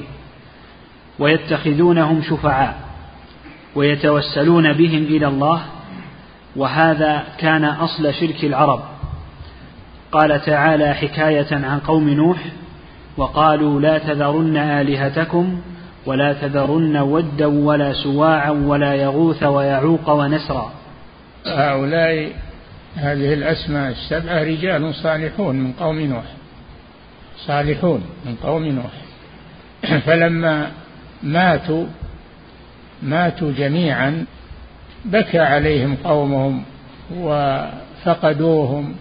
[SPEAKER 1] ويتخذونهم شفعاء. ويتوسلون بهم إلى الله وهذا كان أصل شرك العرب. قال تعالى حكاية عن قوم نوح وقالوا لا تذرن آلهتكم ولا تذرن ودا ولا سواعا ولا يغوث ويعوق ونسرا.
[SPEAKER 2] هؤلاء هذه الأسماء السبعة رجال صالحون من قوم نوح. صالحون من قوم نوح. فلما ماتوا ماتوا جميعا بكى عليهم قومهم وفقدوهم.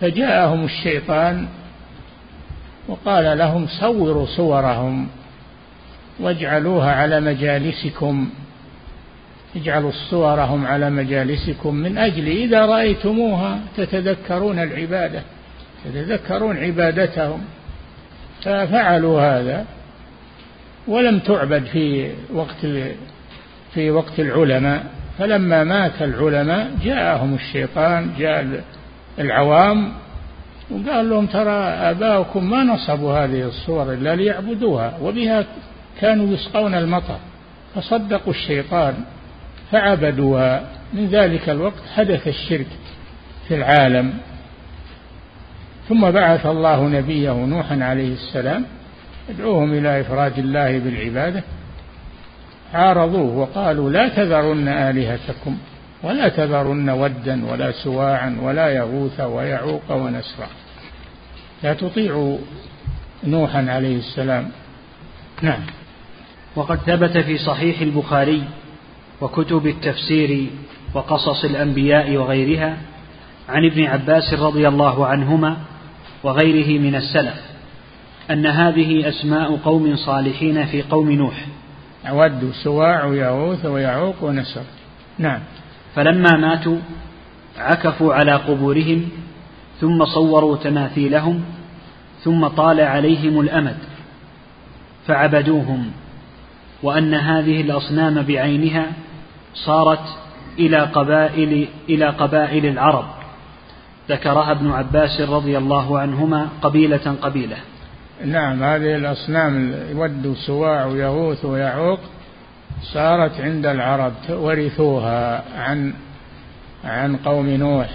[SPEAKER 2] فجاءهم الشيطان وقال لهم صوروا صورهم واجعلوها على مجالسكم. اجعلوا صورهم على مجالسكم من أجل إذا رأيتموها تتذكرون العبادة تتذكرون عبادتهم. ففعلوا هذا. ولم تعبد في وقت في وقت العلماء. فلما مات العلماء جاءهم الشيطان جاء العوام وقال لهم ترى آباؤكم ما نصبوا هذه الصور إلا ليعبدوها وبها كانوا يسقون المطر. فصدقوا الشيطان فعبدوها. من ذلك الوقت حدث الشرك في العالم. ثم بعث الله نبيه نوحا عليه السلام يدعوهم إلى إفراد الله بالعبادة. عارضوه وقالوا لا تذرن آلهتكم ولا تذرن ودا ولا سواعا ولا يغوث ويعوق ونسرا. لا تطيعوا نوحا عليه السلام. نعم.
[SPEAKER 1] وقد ثبت في صحيح البخاري وكتب التفسير وقصص الأنبياء وغيرها عن ابن عباس رضي الله عنهما وغيره من السلف. أن هذه أسماء قوم صالحين في قوم نوح.
[SPEAKER 2] ود سواع ويغوث ويعوق ونسر. نعم.
[SPEAKER 1] فلما ماتوا عكفوا على قبورهم ثم صوروا تماثيلهم ثم طال عليهم الأمد فعبدوهم وأن هذه الأصنام بعينها صارت إلى قبائل إلى قبائل العرب. ذكرها ابن عباس رضي الله عنهما قبيلة قبيلة.
[SPEAKER 2] نعم هذه الأصنام ود سواع ويغوث ويعوق صارت عند العرب ورثوها عن عن قوم نوح.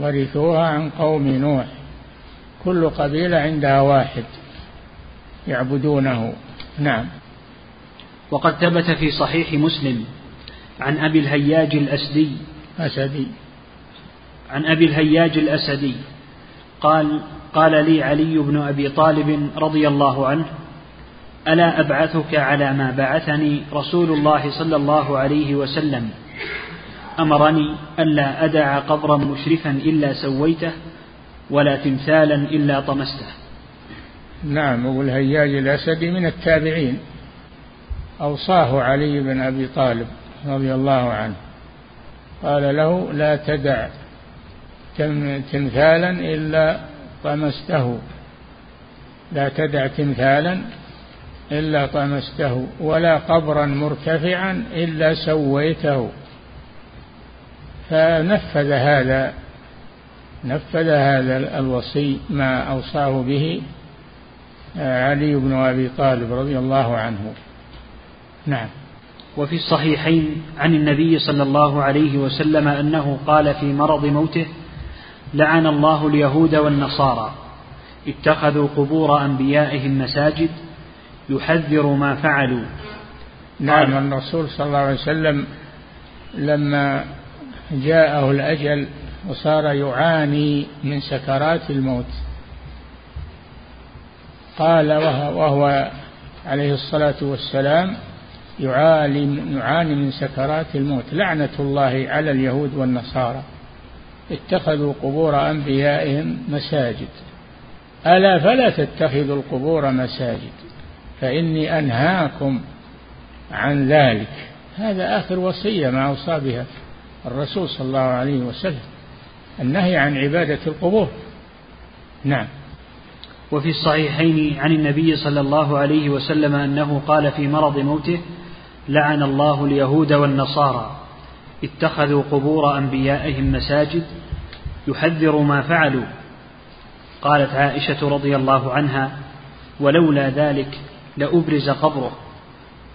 [SPEAKER 2] ورثوها عن قوم نوح. كل قبيلة عندها واحد يعبدونه. نعم.
[SPEAKER 1] وقد ثبت في صحيح مسلم عن أبي الهياج الأسدي.
[SPEAKER 2] أسدي.
[SPEAKER 1] عن أبي الهياج الأسدي. قال قال لي علي بن أبي طالب رضي الله عنه ألا أبعثك على ما بعثني رسول الله صلى الله عليه وسلم؟ أمرني ألا أدع قبرا مشرفا إلا سويته ولا تمثالا إلا طمسته.
[SPEAKER 2] نعم أبو الهياج الأسدي من التابعين. أوصاه علي بن أبي طالب رضي الله عنه. قال له لا تدع تمثالا إلا طمسته. لا تدع تمثالا إلا طمسته ولا قبرا مرتفعا إلا سويته. فنفذ هذا نفذ هذا الوصي ما أوصاه به علي بن أبي طالب رضي الله عنه. نعم.
[SPEAKER 1] وفي الصحيحين عن النبي صلى الله عليه وسلم أنه قال في مرض موته لعن الله اليهود والنصارى. اتخذوا قبور أنبيائهم مساجد. يحذر ما فعلوا.
[SPEAKER 2] نعم الرسول صلى الله عليه وسلم لما جاءه الأجل وصار يعاني من سكرات الموت قال وهو عليه الصلاة والسلام يعاني يعاني من سكرات الموت. لعنة الله على اليهود والنصارى. اتخذوا قبور أنبيائهم مساجد. ألا فلا تتخذوا القبور مساجد فإني أنهاكم عن ذلك. هذا آخر وصية ما أوصى بها الرسول صلى الله عليه وسلم النهي عن عبادة القبور. نعم.
[SPEAKER 1] وفي الصحيحين عن النبي صلى الله عليه وسلم أنه قال في مرض موته لعن الله اليهود والنصارى. اتخذوا قبور أنبيائهم مساجد يحذر ما فعلوا. قالت عائشة رضي الله عنها ولولا ذلك لأبرز قبره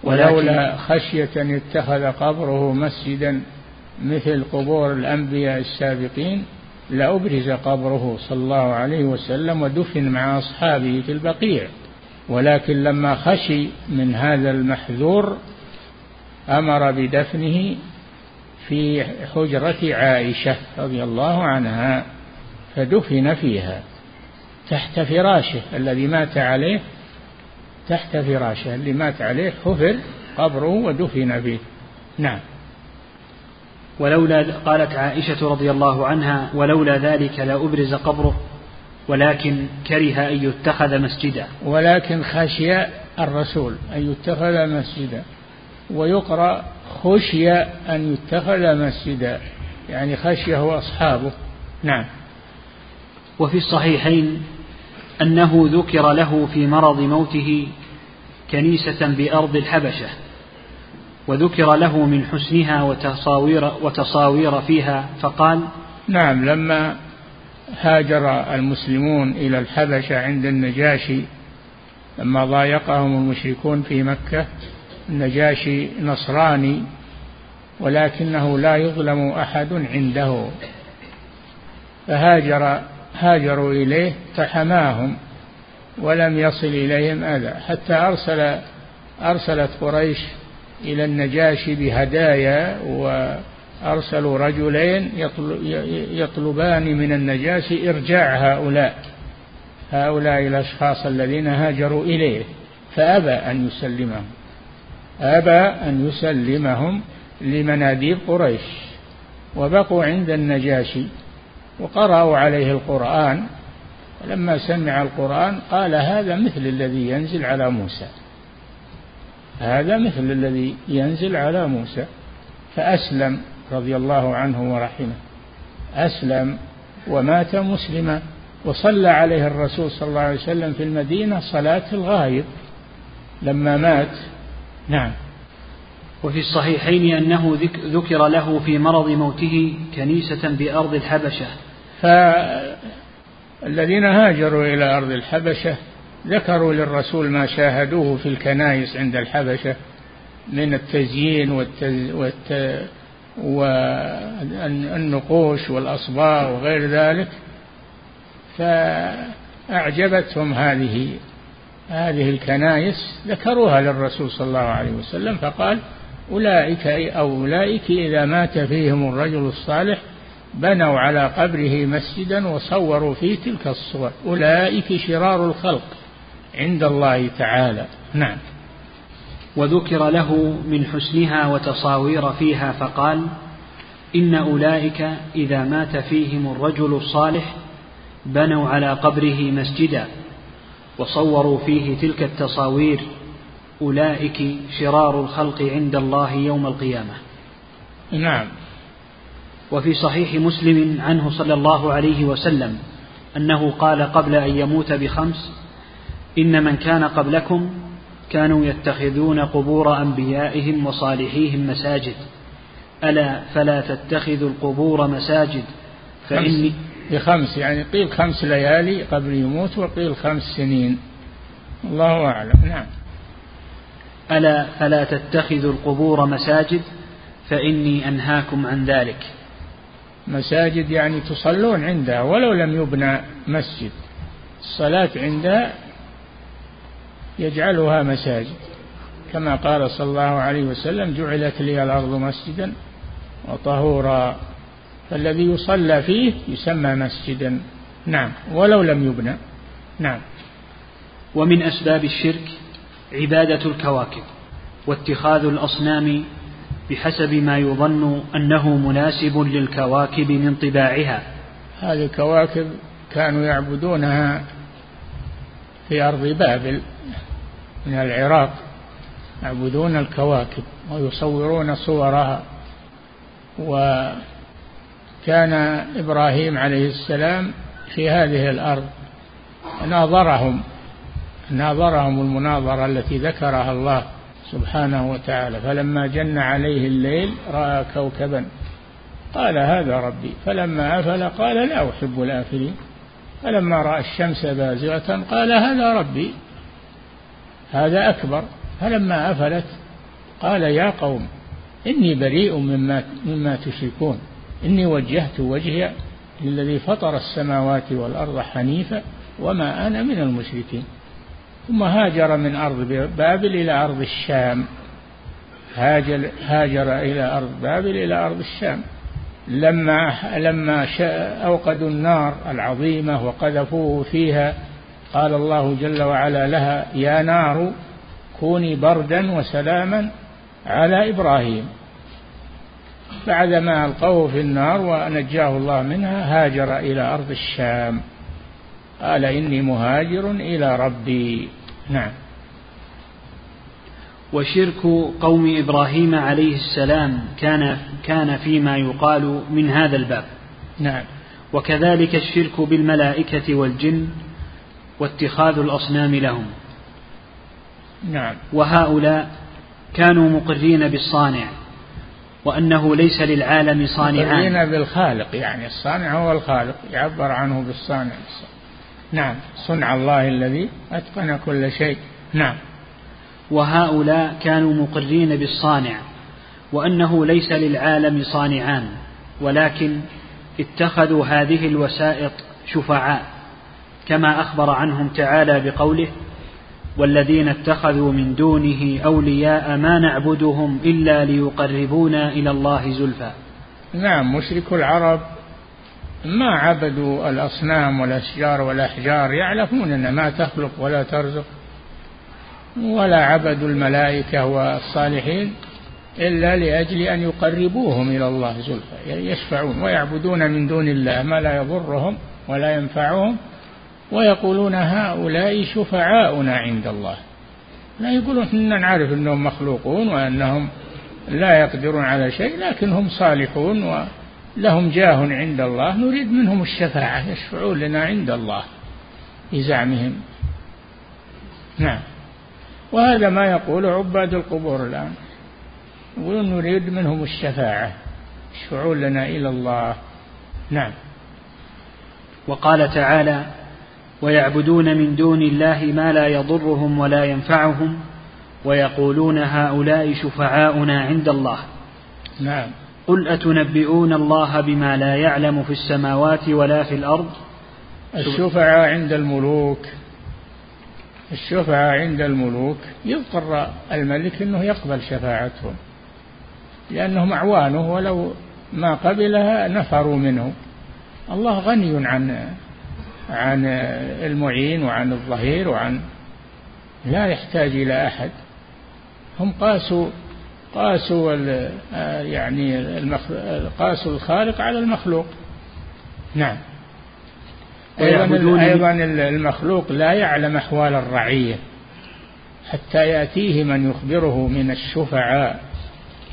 [SPEAKER 2] ولولا خشية أن يتخذ قبره مسجدا مثل قبور الأنبياء السابقين لأبرز قبره صلى الله عليه وسلم ودفن مع أصحابه في البقيع. ولكن لما خشي من هذا المحذور أمر بدفنه في حجرة عائشة رضي الله عنها فدفن فيها تحت فراشه الذي مات عليه تحت فراشه اللي مات عليه حفر قبره ودفن فيه. نعم.
[SPEAKER 1] ولولا قالت عائشة رضي الله عنها ولولا ذلك لأبرز قبره ولكن كره أن يتخذ مسجدا.
[SPEAKER 2] ولكن خشي الرسول أن يتخذ مسجدا ويقرأ خشي أن يتخذ مسجدا يعني خشية أصحابه. نعم.
[SPEAKER 1] وفي الصحيحين أنه ذكر له في مرض موته كنيسة بأرض الحبشة وذكر له من حسنها وتصاوير, وتصاوير فيها فقال
[SPEAKER 2] نعم لما هاجر المسلمون إلى الحبشة عند النجاشي لما ضايقهم المشركون في مكة النجاشي نصراني ولكنه لا يظلم أحد عنده. فهاجر هاجروا إليه فحماهم ولم يصل إليهم أذى. حتى أرسل أرسلت قريش إلى النجاشي بهدايا وأرسلوا رجلين يطلبان من النجاشي إرجاع هؤلاء هؤلاء الأشخاص الذين هاجروا إليه فأبى أن يسلمهم. أبى أن يسلمهم لمناديب قريش وبقوا عند النجاشي وقرأوا عليه القرآن. ولما سمع القرآن قال هذا مثل الذي ينزل على موسى هذا مثل الذي ينزل على موسى. فأسلم رضي الله عنه ورحمه أسلم ومات مسلما. وصلى عليه الرسول صلى الله عليه وسلم في المدينة صلاة الغائب. لما مات نعم.
[SPEAKER 1] وفي الصحيحين أنه ذكر له في مرض موته كنيسة بأرض الحبشة.
[SPEAKER 2] فالذين هاجروا إلى أرض الحبشة ذكروا للرسول ما شاهدوه في الكنائس عند الحبشة من التزيين والتز... والت... والنقوش والأصباغ وغير ذلك. فأعجبتهم هذه هذه الكنائس ذكروها للرسول صلى الله عليه وسلم فقال أولئك أو أولئك إذا مات فيهم الرجل الصالح بنوا على قبره مسجدا وصوروا فيه تلك الصور. أولئك شرار الخلق عند الله تعالى. نعم.
[SPEAKER 1] وذكر له من حسنها وتصاوير فيها فقال إن أولئك إذا مات فيهم الرجل الصالح بنوا على قبره مسجدا وصوروا فيه تلك التصاوير أولئك شرار الخلق عند الله يوم القيامة.
[SPEAKER 2] نعم.
[SPEAKER 1] وفي صحيح مسلم عنه صلى الله عليه وسلم أنه قال قبل أن يموت بخمس إن من كان قبلكم كانوا يتخذون قبور أنبيائهم وصالحيهم مساجد. ألا فلا تتخذوا القبور مساجد
[SPEAKER 2] فإني بخمس يعني قيل خمس ليالي قبل يموت وقيل خمس سنين. الله أعلم. نعم.
[SPEAKER 1] ألا فلا تتخذوا القبور مساجد؟ فإني أنهاكم عن ذلك.
[SPEAKER 2] مساجد يعني تصلون عندها ولو لم يبنى مسجد. الصلاة عندها يجعلها مساجد. كما قال صلى الله عليه وسلم جعلت لي الأرض مسجدا وطهورا. فالذي يصلى فيه يسمى مسجدا. نعم. ولو لم يبنى. نعم.
[SPEAKER 1] ومن أسباب الشرك عبادة الكواكب واتخاذ الأصنام بحسب ما يظن أنه مناسب للكواكب من طباعها.
[SPEAKER 2] هذه الكواكب كانوا يعبدونها في أرض بابل من العراق. يعبدون الكواكب ويصورون صورها وكان إبراهيم عليه السلام في هذه الأرض ناظرهم ناظرهم المناظرة التي ذكرها الله سبحانه وتعالى فلما جن عليه الليل رأى كوكبا قال هذا ربي. فلما أفل قال لا أحب الآفلين. فلما رأى الشمس بازغة قال هذا ربي. هذا أكبر. فلما أفلت قال يا قوم إني بريء مما مما تشركون. إني وجهت وجهي للذي فطر السماوات والأرض حنيفا وما أنا من المشركين. ثم هاجر من أرض بابل إلى أرض الشام. هاجر, هاجر إلى أرض بابل إلى أرض الشام. لما لما أوقدوا النار العظيمة وقذفوه فيها قال الله جل وعلا لها يا نار كوني بردا وسلاما على إبراهيم. بعدما ألقوه في النار ونجاه الله منها هاجر إلى أرض الشام. قال إني مهاجر إلى ربي. نعم.
[SPEAKER 1] وشرك قوم إبراهيم عليه السلام كان كان فيما يقال من هذا الباب.
[SPEAKER 2] نعم.
[SPEAKER 1] وكذلك الشرك بالملائكة والجن واتخاذ الأصنام لهم.
[SPEAKER 2] نعم.
[SPEAKER 1] وهؤلاء كانوا مقرين بالصانع. وأنه ليس للعالم صانعان.
[SPEAKER 2] مقرين بالخالق يعني الصانع هو الخالق يعبر عنه بالصانع. نعم صنع الله الذي أتقن كل شيء. نعم.
[SPEAKER 1] وهؤلاء كانوا مقرين بالصانع وأنه ليس للعالم صانعان ولكن اتخذوا هذه الوسائط شفعاء كما أخبر عنهم تعالى بقوله والذين اتخذوا من دونه أولياء ما نعبدهم إلا ليقربونا إلى الله زلفى.
[SPEAKER 2] نعم مشرك العرب ما عبدوا الأصنام والأشجار والأحجار يعلمون ان ما تخلق ولا ترزق ولا عبدوا الملائكة والصالحين إلا لأجل أن يقربوهم إلى الله زلفى يشفعون ويعبدون من دون الله ما لا يضرهم ولا ينفعهم. ويقولون هؤلاء شفعاؤنا عند الله. لا يقولون إننا نعرف أنهم مخلوقون وأنهم لا يقدرون على شيء لكن هم صالحون ولهم جاه عند الله. نريد منهم الشفاعة يشفعون لنا عند الله بزعمهم. نعم. وهذا ما يقول عباد القبور الآن. يقولون نريد منهم الشفاعة يشفعون لنا إلى الله. نعم.
[SPEAKER 1] وقال تعالى ويعبدون من دون الله ما لا يضرهم ولا ينفعهم ويقولون هؤلاء شفعاؤنا عند الله.
[SPEAKER 2] نعم.
[SPEAKER 1] قل أتنبئون الله بما لا يعلم في السماوات ولا في الأرض؟
[SPEAKER 2] الشفعاء عند الملوك. الشفعاء عند الملوك. يضطر الملك إنه يقبل شفاعتهم. لأنهم أعوانه ولو ما قبلها نفروا منه الله غني عن عن المعين وعن الظهير وعن لا يحتاج إلى أحد. هم قاسوا قاسوا يعني قاسوا الخالق على المخلوق. نعم. أيضا, أيضا المخلوق لا يعلم أحوال الرعية حتى يأتيه من يخبره من الشفعاء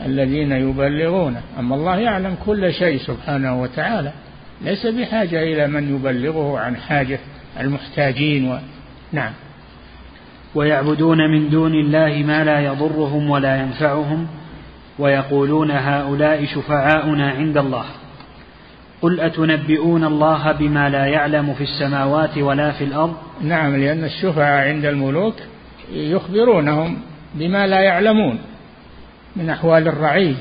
[SPEAKER 2] الذين يبلغونه. أما الله يعلم كل شيء سبحانه وتعالى. ليس بحاجة إلى من يبلغه عن حاجة المحتاجين و... نعم.
[SPEAKER 1] ويعبدون من دون الله ما لا يضرهم ولا ينفعهم ويقولون هؤلاء شفعاؤنا عند الله. قل أتنبئون الله بما لا يعلم في السماوات ولا في الأرض؟
[SPEAKER 2] نعم لأن الشفعاء عند الملوك يخبرونهم بما لا يعلمون من أحوال الرعية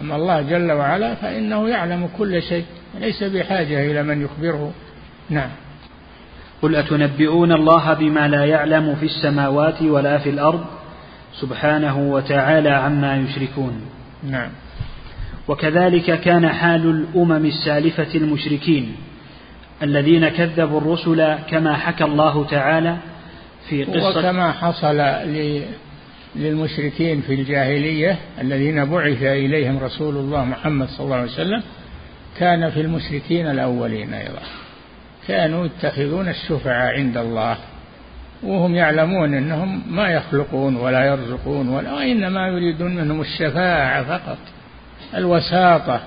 [SPEAKER 2] أما الله جل وعلا فإنه يعلم كل شيء. ليس بحاجة إلى من يخبره. نعم.
[SPEAKER 1] قل أتنبئون الله بما لا يعلم في السماوات ولا في الأرض سبحانه وتعالى عما يشركون.
[SPEAKER 2] نعم.
[SPEAKER 1] وكذلك كان حال الأمم السالفة المشركين الذين كذبوا الرسل كما حكى الله تعالى في قصة
[SPEAKER 2] وكما حصل للمشركين في الجاهلية الذين بعث إليهم رسول الله محمد صلى الله عليه وسلم كان في المشركين الأولين أيضا. كانوا يتخذون الشفعاء عند الله وهم يعلمون إنهم ما يخلقون ولا يرزقون ولا انما يريدون منهم الشفاعة فقط الوساطة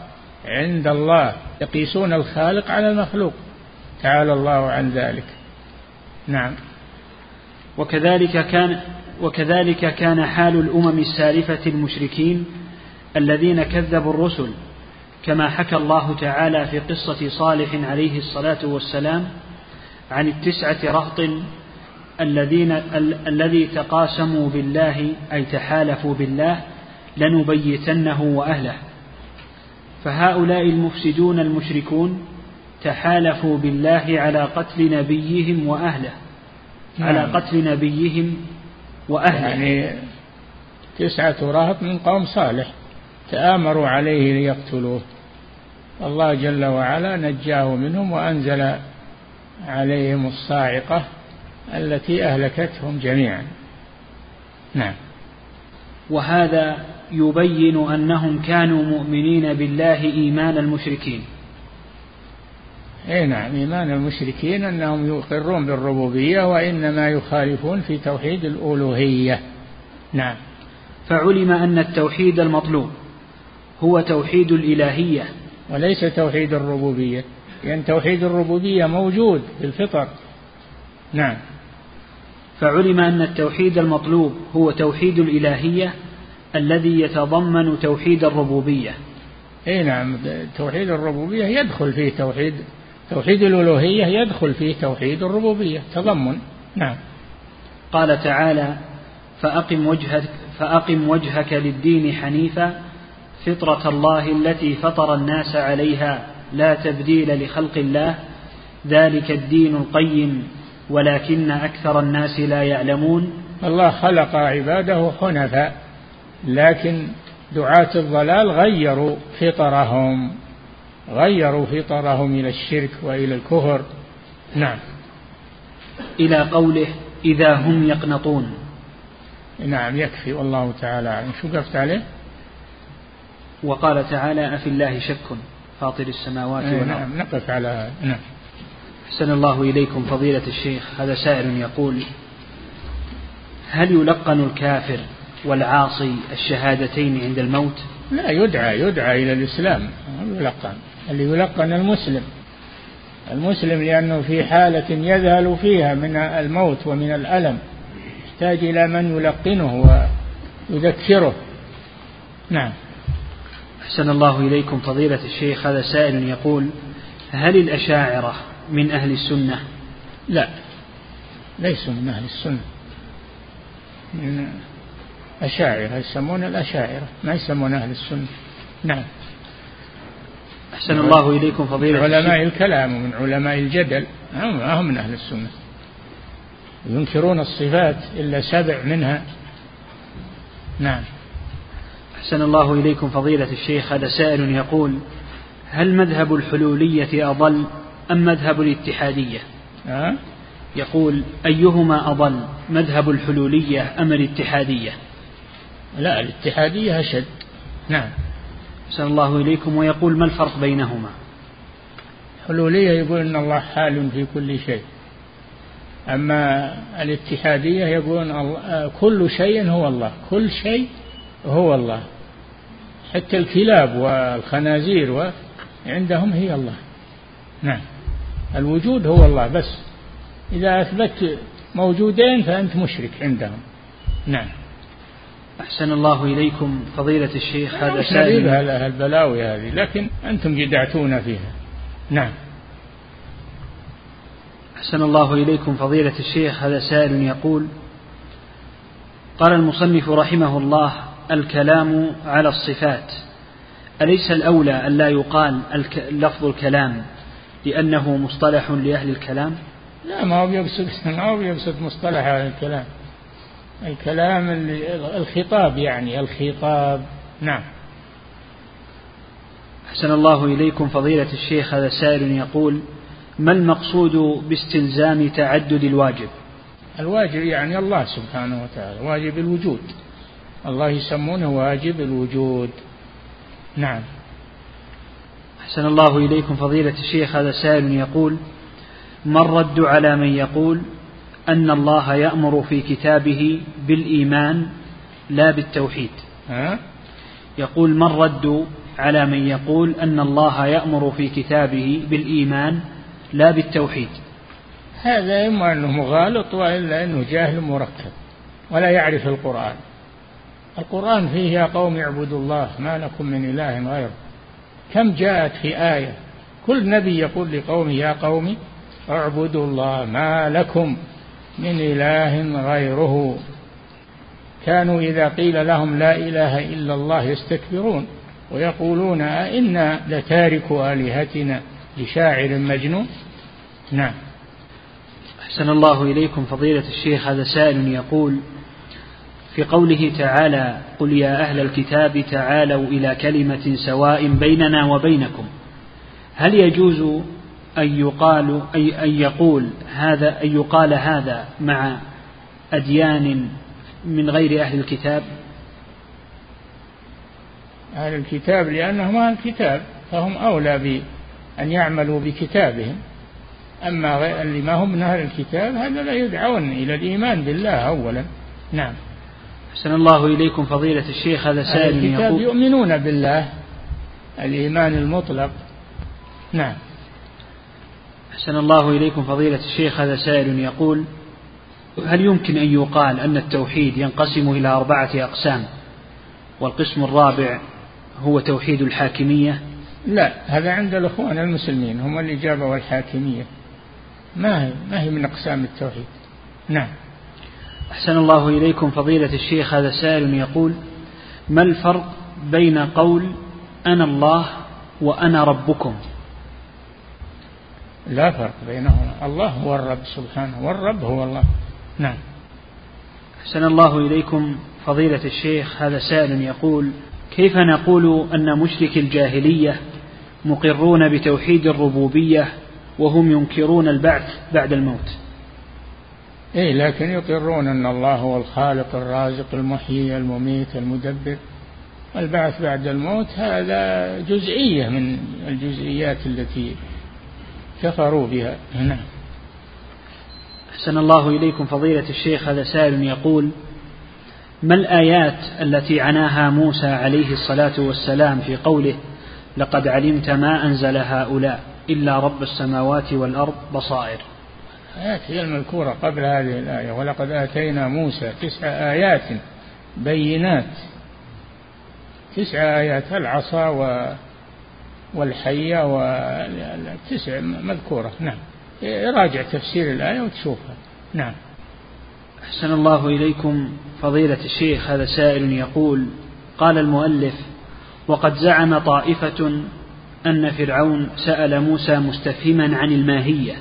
[SPEAKER 2] عند الله يقيسون الخالق على المخلوق. تعالى الله عن ذلك. نعم.
[SPEAKER 1] وكذلك كان وكذلك كان حال الأمم السالفة المشركين الذين كذبوا الرسل كما حكى الله تعالى في قصة صالح عليه الصلاة والسلام عن التسعة رهط الذين الذي تقاسموا بالله أي تحالفوا بالله لنبيتنه وأهله. فهؤلاء المفسدون المشركون تحالفوا بالله على قتل نبيهم وأهله. نعم. على قتل نبيهم وأهله.
[SPEAKER 2] يعني تسعة رهط من قوم صالح. تآمروا عليه ليقتلوه. الله جل وعلا نجاه منهم وأنزل عليهم الصاعقة التي أهلكتهم جميعا. نعم.
[SPEAKER 1] وهذا يبين أنهم كانوا مؤمنين بالله إيمان المشركين.
[SPEAKER 2] أي نعم إيمان المشركين أنهم يقرون بالربوبية وإنما يخالفون في توحيد الألوهية. نعم.
[SPEAKER 1] فعلم أن التوحيد المطلوب. هو توحيد الإلهية.
[SPEAKER 2] وليس توحيد الربوبية. لأن توحيد الربوبية موجود في الفطر. نعم.
[SPEAKER 1] فعلم أن التوحيد المطلوب هو توحيد الإلهية الذي يتضمن توحيد الربوبية.
[SPEAKER 2] إي نعم. توحيد الربوبية يدخل فيه توحيد. توحيد الألوهية يدخل فيه توحيد الربوبية. تضمن. نعم.
[SPEAKER 1] قال تعالى فأقم وجهك فأقم وجهك للدين حنيفا فطرة الله التي فطر الناس عليها لا تبديل لخلق الله ذلك الدين القيم ولكن أكثر الناس لا يعلمون.
[SPEAKER 2] الله خلق عباده حنفاء لكن دعاة الضلال غيروا فطرهم غيروا فطرهم إلى الشرك وإلى الكفر. نعم.
[SPEAKER 1] إلى قوله إذا هم يقنطون.
[SPEAKER 2] نعم يكفي والله تعالى أعلم. شو قفت عليه؟
[SPEAKER 1] وقال تعالى أفي الله شك فاطر السماوات والأرض.
[SPEAKER 2] نعم نقف على نعم.
[SPEAKER 1] أحسن الله إليكم فضيلة الشيخ هذا سائل يقول هل يلقن الكافر والعاصي الشهادتين عند الموت؟
[SPEAKER 2] لا يدعى يدعى إلى الإسلام يلقن. اللي يلقن المسلم. المسلم لأنه في حالة يذهل فيها من الموت ومن الألم. يحتاج إلى من يلقنه ويذكره. نعم.
[SPEAKER 1] أحسن الله إليكم فضيلة الشيخ هذا سائل يقول هل الأشاعرة من أهل السنة؟
[SPEAKER 2] لا ليسوا من أهل السنة. من أشاعرة يسمون الأشاعرة ما يسمون أهل السنة. نعم.
[SPEAKER 1] أحسن الله إليكم فضيلة
[SPEAKER 2] علماء الكلام ومن علماء الجدل هم من أهل السنة. ينكرون الصفات إلا سبع منها. نعم.
[SPEAKER 1] أحسن الله إليكم فضيلة الشيخ هذا سائل يقول هل مذهب الحلولية أضل أم مذهب الاتحادية؟
[SPEAKER 2] أه؟
[SPEAKER 1] يقول أيهما أضل مذهب الحلولية أم الاتحادية؟
[SPEAKER 2] لا الاتحادية أشد. نعم.
[SPEAKER 1] أحسن الله إليكم ويقول ما الفرق بينهما؟
[SPEAKER 2] حلولية يقول أن الله حال في كل شيء. أما الاتحادية يقولون كل شيء هو الله كل شيء هو الله. حتى الكلاب والخنازير عندهم هي الله. نعم. الوجود هو الله بس. إذا أثبت موجودين فأنت مشرك عندهم. نعم.
[SPEAKER 1] أحسن الله إليكم فضيلة الشيخ هذا
[SPEAKER 2] سائل. البلاوي هذه لكن أنتم جدعتونا فيها. نعم.
[SPEAKER 1] أحسن الله إليكم فضيلة الشيخ هذا سائل يقول قال المصنف رحمه الله الكلام على الصفات. أليس الأولى أن لا يقال لفظ الكلام لأنه مصطلح لأهل الكلام؟
[SPEAKER 2] لا ما هو بيقصد ما هو بيقصد مصطلح أهل الكلام. الكلام الخطاب يعني الخطاب. نعم.
[SPEAKER 1] أحسن الله إليكم فضيلة الشيخ هذا سائل يقول ما المقصود باستلزام تعدد الواجب؟
[SPEAKER 2] الواجب يعني الله سبحانه وتعالى واجب الوجود. الله يسمونه واجب الوجود. نعم.
[SPEAKER 1] أحسن الله إليكم فضيلة الشيخ هذا سائل يقول ما الرد على من يقول أن الله يأمر في كتابه بالإيمان لا بالتوحيد؟
[SPEAKER 2] ها؟
[SPEAKER 1] يقول ما الرد على من يقول أن الله يأمر في كتابه بالإيمان لا بالتوحيد؟
[SPEAKER 2] هذا إما أنه مغالط وإلا أنه جاهل مركب ولا يعرف القرآن. القرآن فيه يا قوم اعبدوا الله ما لكم من إله غيره. كم جاءت في آية كل نبي يقول لقومه يا قوم اعبدوا الله ما لكم من إله غيره. كانوا إذا قيل لهم لا إله إلا الله يستكبرون ويقولون أئنا لتاركوا آلهتنا لشاعر مجنون. نعم.
[SPEAKER 1] أحسن الله إليكم فضيلة الشيخ هذا سائل يقول في قوله تعالى قل يا أهل الكتاب تعالوا إلى كلمة سواء بيننا وبينكم. هل يجوز أن يقال أي أن يقول هذا أن يقال هذا مع أديان من غير أهل الكتاب؟
[SPEAKER 2] أهل الكتاب لأنهم أهل الكتاب فهم أولى بأن يعملوا بكتابهم. أما اللي ما هم من أهل الكتاب هذا لا يدعون إلى الإيمان بالله أولا. نعم.
[SPEAKER 1] أحسن الله إليكم فضيلة الشيخ هذا سائل
[SPEAKER 2] يقول يؤمنون بالله الإيمان المطلق. نعم.
[SPEAKER 1] أحسن الله إليكم فضيلة الشيخ هذا سائل يقول هل يمكن أن يقال أن التوحيد ينقسم إلى أربعة أقسام؟ والقسم الرابع هو توحيد الحاكمية؟
[SPEAKER 2] لا هذا عند الأخوان المسلمين هم اللي جابوا الحاكمية ما هي ما هي من أقسام التوحيد؟ نعم.
[SPEAKER 1] أحسن الله إليكم فضيلة الشيخ هذا سائل يقول ما الفرق بين قول أنا الله وأنا ربكم؟
[SPEAKER 2] لا فرق بينهما. الله هو الرب سبحانه والرب هو الله. نعم.
[SPEAKER 1] أحسن الله إليكم فضيلة الشيخ هذا سائل يقول كيف نقول أن مشرك الجاهلية مقرون بتوحيد الربوبية وهم ينكرون البعث بعد الموت؟
[SPEAKER 2] إيه لكن يقرون أن الله هو الخالق الرازق المحيي المميت المدبر. البعث بعد الموت هذا جزئية من الجزئيات التي كفروا بها. نعم.
[SPEAKER 1] أحسن الله إليكم فضيلة الشيخ هذا سائل يقول ما الآيات التي عناها موسى عليه الصلاة والسلام في قوله لقد علمت ما أنزل هؤلاء إلا رب السماوات والأرض بصائر
[SPEAKER 2] آيات هي المذكورة قبل هذه الآية ولقد آتينا موسى تسع آيات بينات. تسع آيات العصا و والحية والتسع مذكورة نعم. راجع تفسير الآية وتشوفها نعم.
[SPEAKER 1] أحسن الله إليكم فضيلة الشيخ هذا سائل يقول قال المؤلف وقد زعم طائفة أن فرعون سأل موسى مستفهما عن الماهية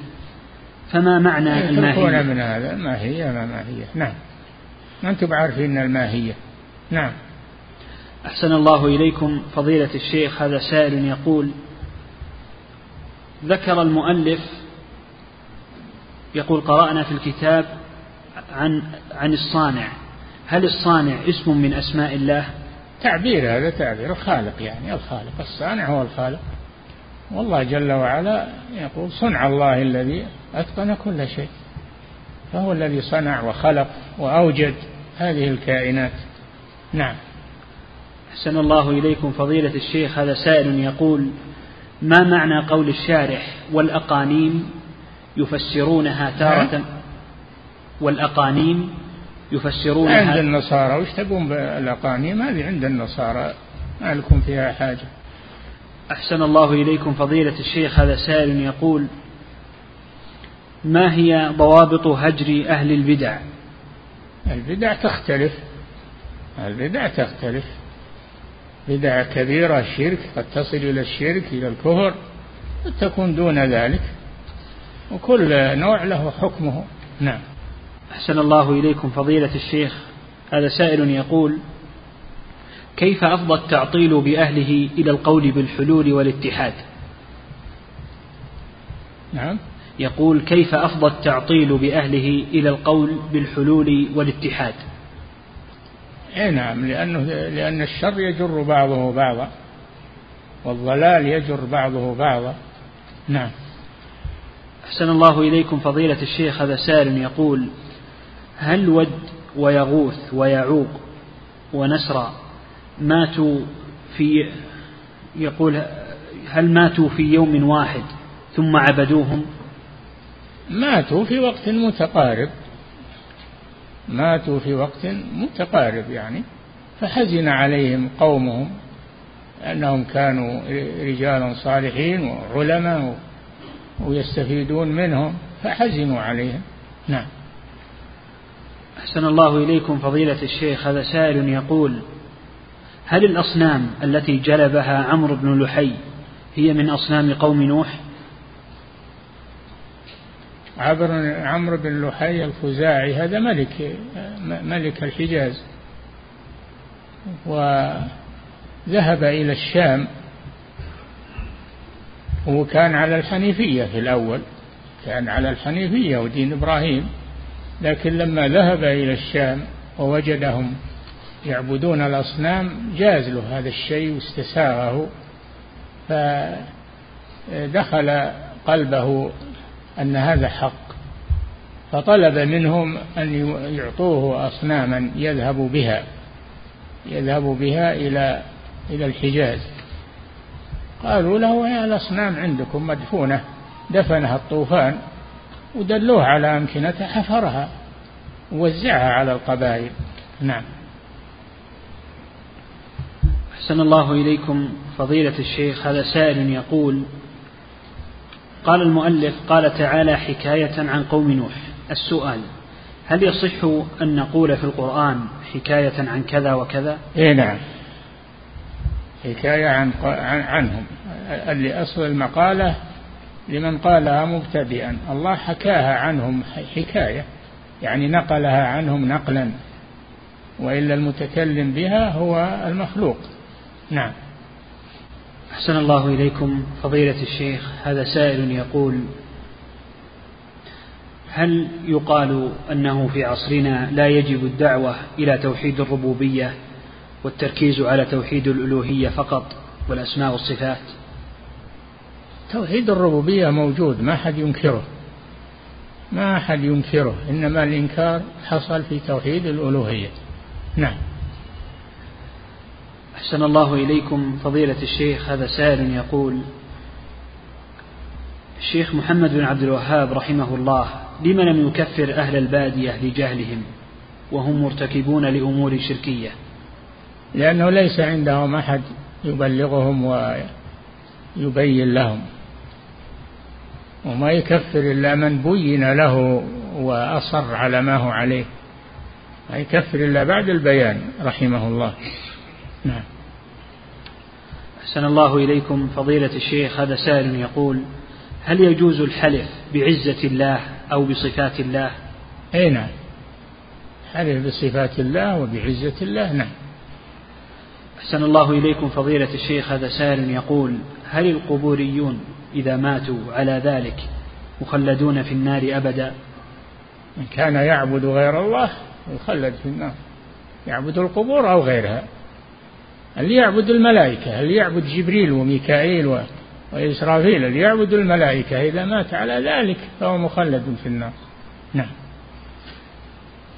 [SPEAKER 1] فما معنى
[SPEAKER 2] إيه،
[SPEAKER 1] الماهية؟
[SPEAKER 2] من هذا الماهية ما ماهية. نعم. ما أنتم عارفين الماهية. نعم.
[SPEAKER 1] أحسن الله إليكم فضيلة الشيخ هذا سائل يقول ذكر المؤلف يقول قرأنا في الكتاب عن عن الصانع. هل الصانع اسم من أسماء الله؟
[SPEAKER 2] تعبير هذا تعبير الخالق يعني الخالق. الصانع هو الخالق. والله جل وعلا يقول صنع الله الذي أتقن كل شيء. فهو الذي صنع وخلق وأوجد هذه الكائنات. نعم.
[SPEAKER 1] أحسن الله إليكم فضيلة الشيخ هذا سائل يقول ما معنى قول الشارح والأقانيم يفسرونها تارة؟ نعم. والأقانيم يفسرونها
[SPEAKER 2] عند النصارى وش تبون بالأقانيم؟ هذه عند النصارى ما لكم فيها حاجة.
[SPEAKER 1] أحسن الله إليكم فضيلة الشيخ هذا سائل يقول ما هي ضوابط هجر أهل البدع؟
[SPEAKER 2] البدع تختلف البدع تختلف. بدع كبيرة الشرك قد تصل إلى الشرك إلى الكفر قد تكون دون ذلك. وكل نوع له حكمه. نعم.
[SPEAKER 1] أحسن الله إليكم فضيلة الشيخ هذا سائل يقول كيف أفضى التعطيل بأهله إلى القول بالحلول والاتحاد؟
[SPEAKER 2] نعم.
[SPEAKER 1] يقول كيف أفضى التعطيل بأهله إلى القول بالحلول والاتحاد؟
[SPEAKER 2] إي نعم لأنه لأن الشر يجر بعضه بعضا والضلال يجر بعضه بعضا. نعم.
[SPEAKER 1] أحسن الله إليكم فضيلة الشيخ هذا سائل يقول هل ود ويغوث ويعوق ونسرى ماتوا في يقول هل ماتوا في يوم واحد ثم عبدوهم؟
[SPEAKER 2] ماتوا في وقت متقارب. ماتوا في وقت متقارب يعني. فحزن عليهم قومهم أنهم كانوا رجالا صالحين وعلماء ويستفيدون منهم فحزنوا عليهم. نعم.
[SPEAKER 1] أحسن الله إليكم فضيلة الشيخ. هذا سائل يقول هل الأصنام التي جلبها عمرو بن لحي هي من أصنام قوم نوح؟
[SPEAKER 2] عبر عمرو بن لحي الخزاعي هذا ملك ملك الحجاز. وذهب إلى الشام. هو كان على الحنيفية في الأول كان على الحنيفية ودين إبراهيم. لكن لما ذهب إلى الشام ووجدهم يعبدون الأصنام جاز له هذا الشيء واستساغه فدخل قلبه أن هذا حق فطلب منهم أن يعطوه أصناما يذهب بها يذهب بها إلى إلى الحجاز. قالوا له يا الأصنام عندكم مدفونة دفنها الطوفان ودلوه على أمكنة حفرها ووزعها على القبائل. نعم.
[SPEAKER 1] أحسن الله إليكم فضيلة الشيخ هذا سائل يقول قال المؤلف قال تعالى حكاية عن قوم نوح. السؤال هل يصح أن نقول في القرآن حكاية عن كذا وكذا؟
[SPEAKER 2] إيه نعم. حكاية عن عنهم. اللي أصل المقالة لمن قالها مبتدئا. الله حكاها عنهم حكاية يعني نقلها عنهم نقلا وإلا المتكلم بها هو المخلوق. نعم.
[SPEAKER 1] أحسن الله إليكم فضيلة الشيخ هذا سائل يقول هل يقال أنه في عصرنا لا يجب الدعوة إلى توحيد الربوبية والتركيز على توحيد الألوهية فقط والأسماء والصفات؟
[SPEAKER 2] توحيد الربوبية موجود ما أحد ينكره. ما أحد ينكره إنما الإنكار حصل في توحيد الألوهية. نعم.
[SPEAKER 1] أحسن الله إليكم فضيلة الشيخ. هذا سائل يقول الشيخ محمد بن عبد الوهاب رحمه الله لم لم يكفر أهل البادية لجهلهم وهم مرتكبون لأمور شركية؟
[SPEAKER 2] لأنه ليس عندهم أحد يبلغهم ويبين لهم وما يكفر إلا من بين له وأصر على ما هو عليه. ما يكفر إلا بعد البيان رحمه الله. نعم.
[SPEAKER 1] أحسن الله إليكم فضيلة الشيخ هذا سائل يقول هل يجوز الحلف بعزة الله أو بصفات الله؟
[SPEAKER 2] أي نعم. حلف بصفات الله وبعزة الله نعم.
[SPEAKER 1] أحسن الله إليكم فضيلة الشيخ هذا سائل يقول هل القبوريون إذا ماتوا على ذلك مخلدون في النار أبدا؟
[SPEAKER 2] من كان يعبد غير الله يخلد في النار. يعبد القبور أو غيرها. اللي يعبد الملائكة؟ اللي يعبد جبريل وميكائيل وإسرافيل؟ اللي يعبد الملائكة؟ إذا مات على ذلك فهو مخلد في النار. نعم.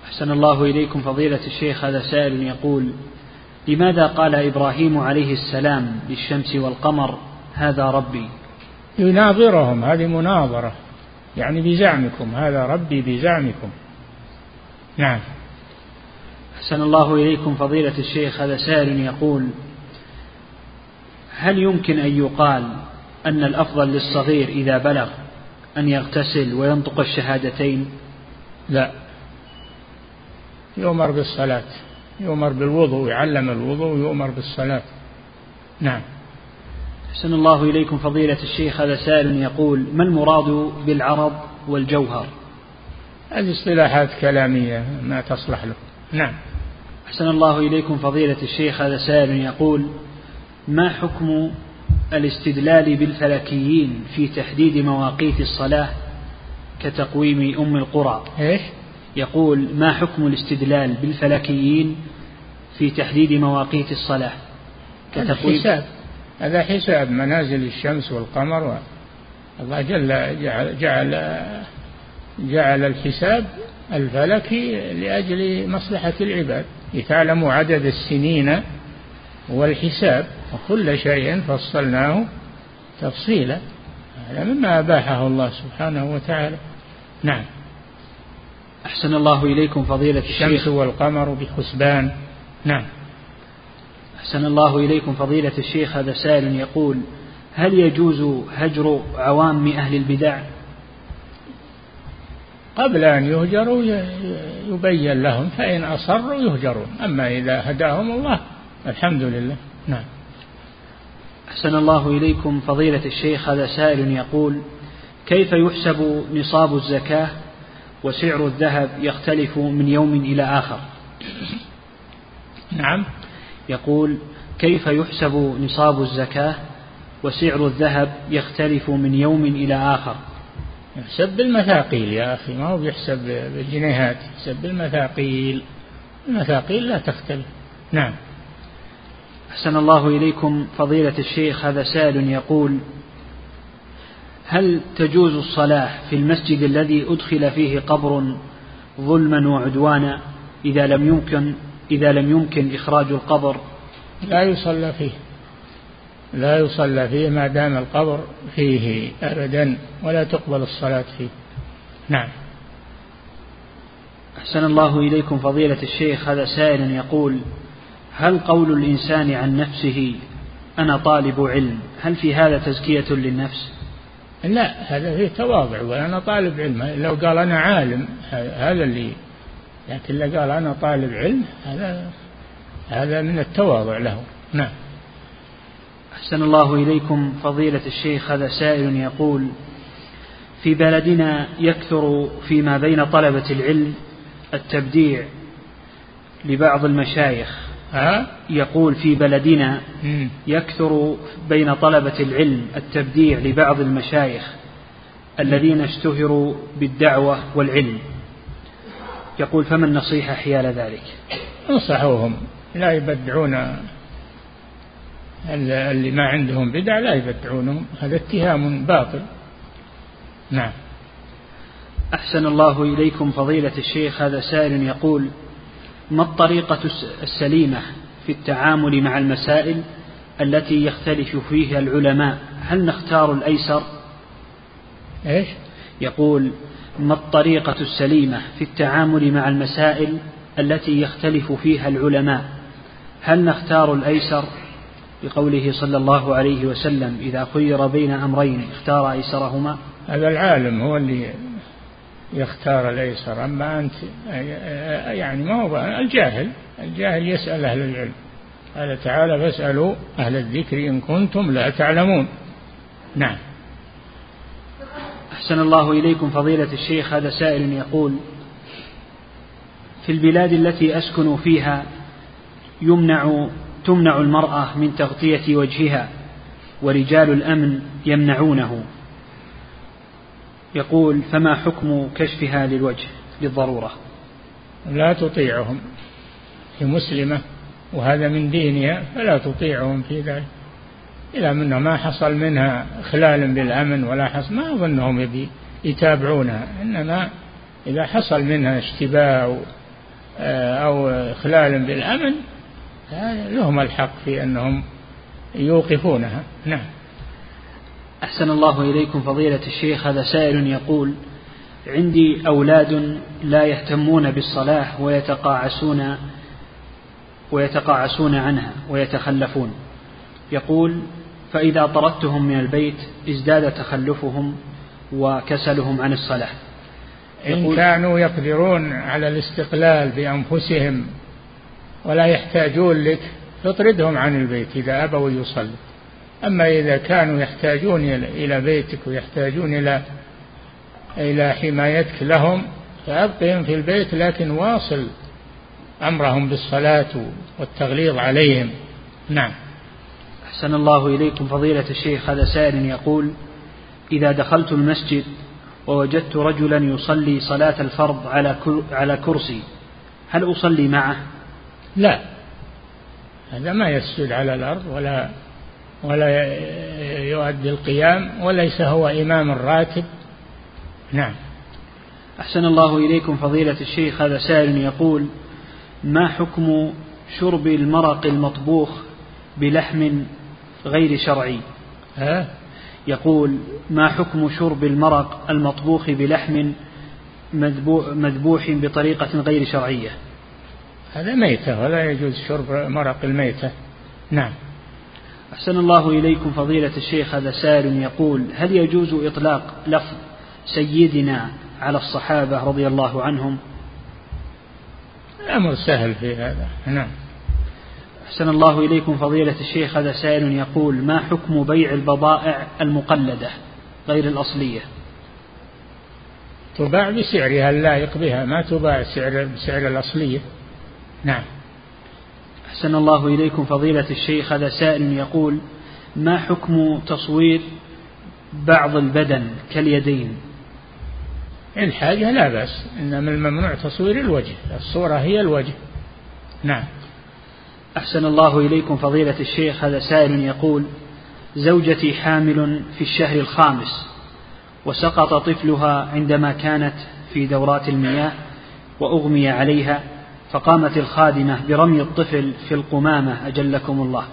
[SPEAKER 1] أحسن الله إليكم فضيلة الشيخ هذا سائل يقول لماذا قال إبراهيم عليه السلام للشمس والقمر هذا ربي
[SPEAKER 2] يناظرهم هذه مناظرة يعني بزعمكم هذا ربي بزعمكم نعم.
[SPEAKER 1] أحسن الله إليكم فضيلة الشيخ هذا سائل يقول هل يمكن أن يقال أن الأفضل للصغير إذا بلغ أن يغتسل وينطق الشهادتين؟
[SPEAKER 2] لا. يؤمر بالصلاة يؤمر بالوضوء يعلم الوضوء ويؤمر بالصلاة. نعم.
[SPEAKER 1] أحسن الله إليكم فضيلة الشيخ هذا سائل يقول ما المراد بالعرض والجوهر؟
[SPEAKER 2] هذه اصطلاحات كلامية ما تصلح له. نعم.
[SPEAKER 1] أحسن الله إليكم فضيلة الشيخ هذا سائل يقول ما حكم الاستدلال بالفلكيين في تحديد مواقيت الصلاة كتقويم أم القرى؟
[SPEAKER 2] إيش؟
[SPEAKER 1] يقول ما حكم الاستدلال بالفلكيين في تحديد مواقيت الصلاة
[SPEAKER 2] كتقويم؟ حساب. هذا حساب منازل الشمس والقمر الله جل جعل, جعل جعل الحساب الفلكي لأجل مصلحة العباد. لتعلموا عدد السنين والحساب وكل شيء فصلناه تفصيلا. هذا مما أباحه الله سبحانه وتعالى. نعم.
[SPEAKER 1] أحسن الله إليكم فضيلة
[SPEAKER 2] الشيخ. الشمس والقمر بحسبان. نعم.
[SPEAKER 1] أحسن الله إليكم فضيلة الشيخ. هذا سائل يقول هل يجوز هجر عوام أهل البدع؟
[SPEAKER 2] قبل أن يهجروا يبين لهم فإن أصروا يهجرون. أما إذا هداهم الله الحمد لله. نعم.
[SPEAKER 1] أحسن الله إليكم فضيلة الشيخ هذا سائل يقول كيف يحسب نصاب الزكاة وسعر الذهب يختلف من يوم إلى آخر؟
[SPEAKER 2] نعم.
[SPEAKER 1] يقول كيف يحسب نصاب الزكاة وسعر الذهب يختلف من يوم إلى آخر؟
[SPEAKER 2] يحسب بالمثاقيل يا أخي ما هو بيحسب بالجنيهات يحسب بالمثاقيل. المثاقيل لا تختلف. نعم.
[SPEAKER 1] أحسن الله إليكم فضيلة الشيخ هذا سائل يقول هل تجوز الصلاة في المسجد الذي أدخل فيه قبر ظلما وعدوانا إذا لم يمكن إذا لم يمكن إخراج القبر؟
[SPEAKER 2] لا يصلى فيه. لا يصلى فيه ما دام القبر فيه أبدا ولا تقبل الصلاة فيه. نعم.
[SPEAKER 1] أحسن الله إليكم فضيلة الشيخ هذا سائل يقول هل قول الإنسان عن نفسه أنا طالب علم هل في هذا تزكية للنفس؟
[SPEAKER 2] لا هذا فيه تواضع وأنا طالب علم. لو قال أنا عالم هذا اللي لكن لو قال أنا طالب علم هذا هذا من التواضع له. نعم.
[SPEAKER 1] أحسن الله إليكم فضيلة الشيخ هذا سائل يقول في بلدنا يكثر فيما بين طلبة العلم التبديع لبعض المشايخ.
[SPEAKER 2] ها؟
[SPEAKER 1] يقول في بلدنا يكثر بين طلبة العلم التبديع لبعض المشايخ الذين اشتهروا بالدعوة والعلم. يقول فما النصيحة حيال ذلك؟
[SPEAKER 2] أنصحوهم لا يبدعون اللي ما عندهم بدع لا يبدعونهم هذا اتهام باطل. نعم.
[SPEAKER 1] أحسن الله إليكم فضيلة الشيخ هذا سائل يقول ما الطريقة السليمة في التعامل مع المسائل التي يختلف فيها العلماء؟ هل نختار الأيسر؟
[SPEAKER 2] إيش؟
[SPEAKER 1] يقول ما الطريقة السليمة في التعامل مع المسائل التي يختلف فيها العلماء؟ هل نختار الأيسر؟ بقوله صلى الله عليه وسلم إذا خير بين أمرين اختار أيسرهما.
[SPEAKER 2] هذا العالم هو اللي يختار الأيسر أما أنت يعني ما هو الجاهل الجاهل يسأل أهل العلم. قال تعالى فاسألوا أهل الذكر إن كنتم لا تعلمون. نعم.
[SPEAKER 1] أحسن الله إليكم فضيلة الشيخ. هذا سائل يقول في البلاد التي أسكن فيها يمنع تمنع المرأة من تغطية وجهها ورجال الأمن يمنعونه. يقول فما حكم كشفها للوجه؟ للضرورة.
[SPEAKER 2] لا تطيعهم. هي مسلمة وهذا من دينها فلا تطيعهم في ذلك. إذا منها ما حصل منها خلال بالأمن ولا حصل ما أظنهم يتابعونها. إنما إذا حصل منها اشتباه أو خلال بالأمن لهم الحق في أنهم يوقفونها. نعم.
[SPEAKER 1] أحسن الله إليكم فضيلة الشيخ هذا سائل يقول عندي أولاد لا يهتمون بالصلاة ويتقاعسون ويتقاعسون عنها ويتخلفون. يقول فإذا طردتهم من البيت ازداد تخلفهم وكسلهم عن الصلاة.
[SPEAKER 2] إن كانوا يقدرون على الاستقلال بأنفسهم ولا يحتاجون لك فاطردهم عن البيت إذا أبوا يصلوا أما إذا كانوا يحتاجون إلى بيتك ويحتاجون إلى إلى حمايتك لهم فأبقهم في البيت لكن واصل أمرهم بالصلاة والتغليظ عليهم. نعم.
[SPEAKER 1] أحسن الله إليكم فضيلة الشيخ. هذا سائل يقول إذا دخلت المسجد ووجدت رجلا يصلي صلاة الفرض على على كرسي هل أصلي معه؟
[SPEAKER 2] لا. هذا ما يسجد على الأرض ولا ولا يؤدي القيام وليس هو إمام الراتب نعم.
[SPEAKER 1] أحسن الله إليكم فضيلة الشيخ هذا سائل يقول ما حكم شرب المرق المطبوخ بلحم غير شرعي؟
[SPEAKER 2] ها؟
[SPEAKER 1] يقول ما حكم شرب المرق المطبوخ بلحم مذبوح بطريقة غير شرعية؟
[SPEAKER 2] هذا ميتة ولا يجوز شرب مرق الميتة. نعم.
[SPEAKER 1] أحسن الله إليكم فضيلة الشيخ هذا سائل يقول هل يجوز إطلاق لفظ سيدنا على الصحابة رضي الله عنهم؟
[SPEAKER 2] الأمر سهل في هذا. نعم.
[SPEAKER 1] أحسن الله إليكم فضيلة الشيخ هذا سائل يقول ما حكم بيع البضائع المقلدة غير الأصلية؟
[SPEAKER 2] تباع بسعرها اللائق بها ما تباع سعر بسعر الأصلية. نعم.
[SPEAKER 1] أحسن الله إليكم فضيلة الشيخ. هذا سائل يقول ما حكم تصوير بعض البدن كاليدين؟
[SPEAKER 2] الحاجة لا بأس إنما الممنوع تصوير الوجه الصورة هي الوجه. نعم.
[SPEAKER 1] أحسن الله إليكم فضيلة الشيخ. هذا سائل يقول زوجتي حامل في الشهر الخامس وسقط طفلها عندما كانت في دورات المياه وأغمي عليها فقامت الخادمة برمي الطفل في القمامة أجلكم الله.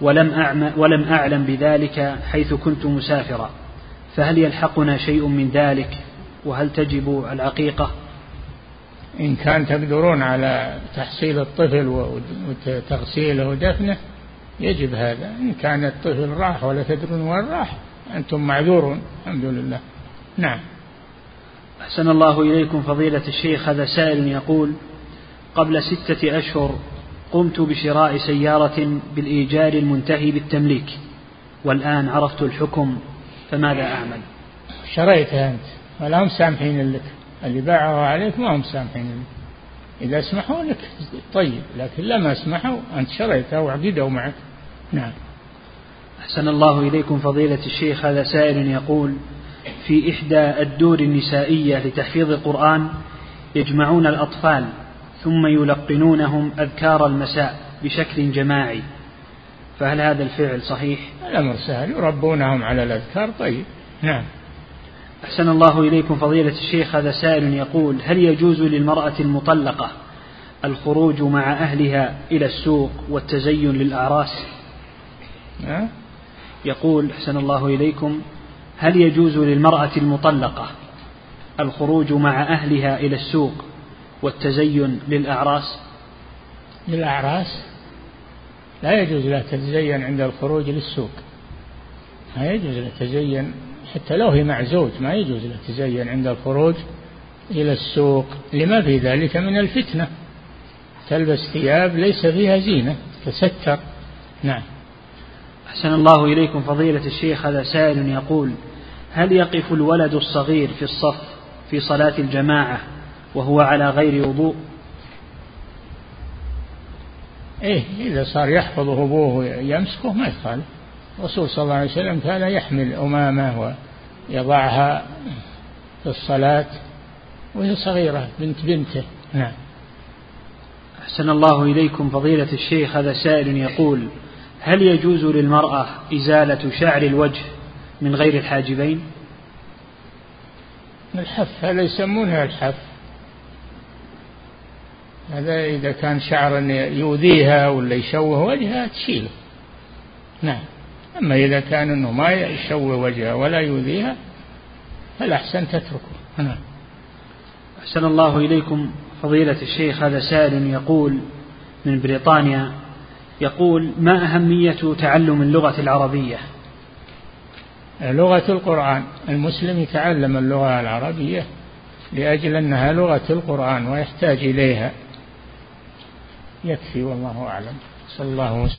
[SPEAKER 1] ولم, ولم أعلم بذلك حيث كنت مسافرا. فهل يلحقنا شيء من ذلك؟ وهل تجب العقيقة؟
[SPEAKER 2] إن كان تقدرون على تحصيل الطفل وتغسيله ودفنه يجب هذا. إن كان الطفل راح ولا تدرون وين راح أنتم معذورون الحمد لله. نعم.
[SPEAKER 1] أحسن الله إليكم فضيلة الشيخ. هذا سائل يقول قبل ستة أشهر قمت بشراء سيارة بالإيجار المنتهي بالتمليك والآن عرفت الحكم فماذا أعمل؟
[SPEAKER 2] شريتها أنت ولا هم سامحين لك اللي باعوا عليك ما هم سامحين لك. إذا اسمحوا لك طيب لكن لما اسمحوا أنت شريتها وعقدوا معك. نعم.
[SPEAKER 1] أحسن الله إليكم فضيلة الشيخ هذا سائل يقول في إحدى الدور النسائية لتحفيظ القرآن يجمعون الأطفال ثم يلقنونهم أذكار المساء بشكل جماعي. فهل هذا الفعل صحيح؟
[SPEAKER 2] الأمر سهل. يربونهم على الأذكار. طيب. نعم.
[SPEAKER 1] أحسن الله إليكم فضيلة الشيخ. هذا سائل يقول هل يجوز للمرأة المطلقة الخروج مع أهلها إلى السوق والتزين للأعراس؟
[SPEAKER 2] أه؟
[SPEAKER 1] يقول أحسن الله إليكم هل يجوز للمرأة المطلقة الخروج مع أهلها إلى السوق والتزين للأعراس؟
[SPEAKER 2] للأعراس؟ لا يجوز لها تتزين عند الخروج للسوق. ما يجوز لها تزين حتى لو هي مع زوج ما يجوز لها تزين عند الخروج إلى السوق. لما في ذلك من الفتنة. تلبس ثياب ليس فيها زينة تستر. نعم.
[SPEAKER 1] أحسن الله إليكم فضيلة الشيخ هذا سائل يقول هل يقف الولد الصغير في الصف في صلاة الجماعة وهو على غير وضوء.
[SPEAKER 2] إيه إذا صار يحفظه أبوه يمسكه ما يخالف. الرسول صلى الله عليه وسلم كان يحمل أمامة ويضعها في الصلاة وهي صغيرة بنت بنته. نعم.
[SPEAKER 1] أحسن الله إليكم فضيلة الشيخ هذا سائل يقول هل يجوز للمرأة إزالة شعر الوجه من غير الحاجبين؟
[SPEAKER 2] الحف هذا يسمونها الحف. هذا إذا كان شعر يؤذيها ولا يشوه وجهها تشيله. نعم. أما إذا كان أنه ما يشوه وجهها ولا يؤذيها فالأحسن تتركه. نعم.
[SPEAKER 1] أحسن الله إليكم فضيلة الشيخ. هذا سائل يقول من بريطانيا يقول ما أهمية تعلم اللغة العربية؟
[SPEAKER 2] لغة القرآن. المسلم يتعلم اللغة العربية لأجل أنها لغة القرآن ويحتاج إليها. يكفي والله أعلم. صلى الله وسلم.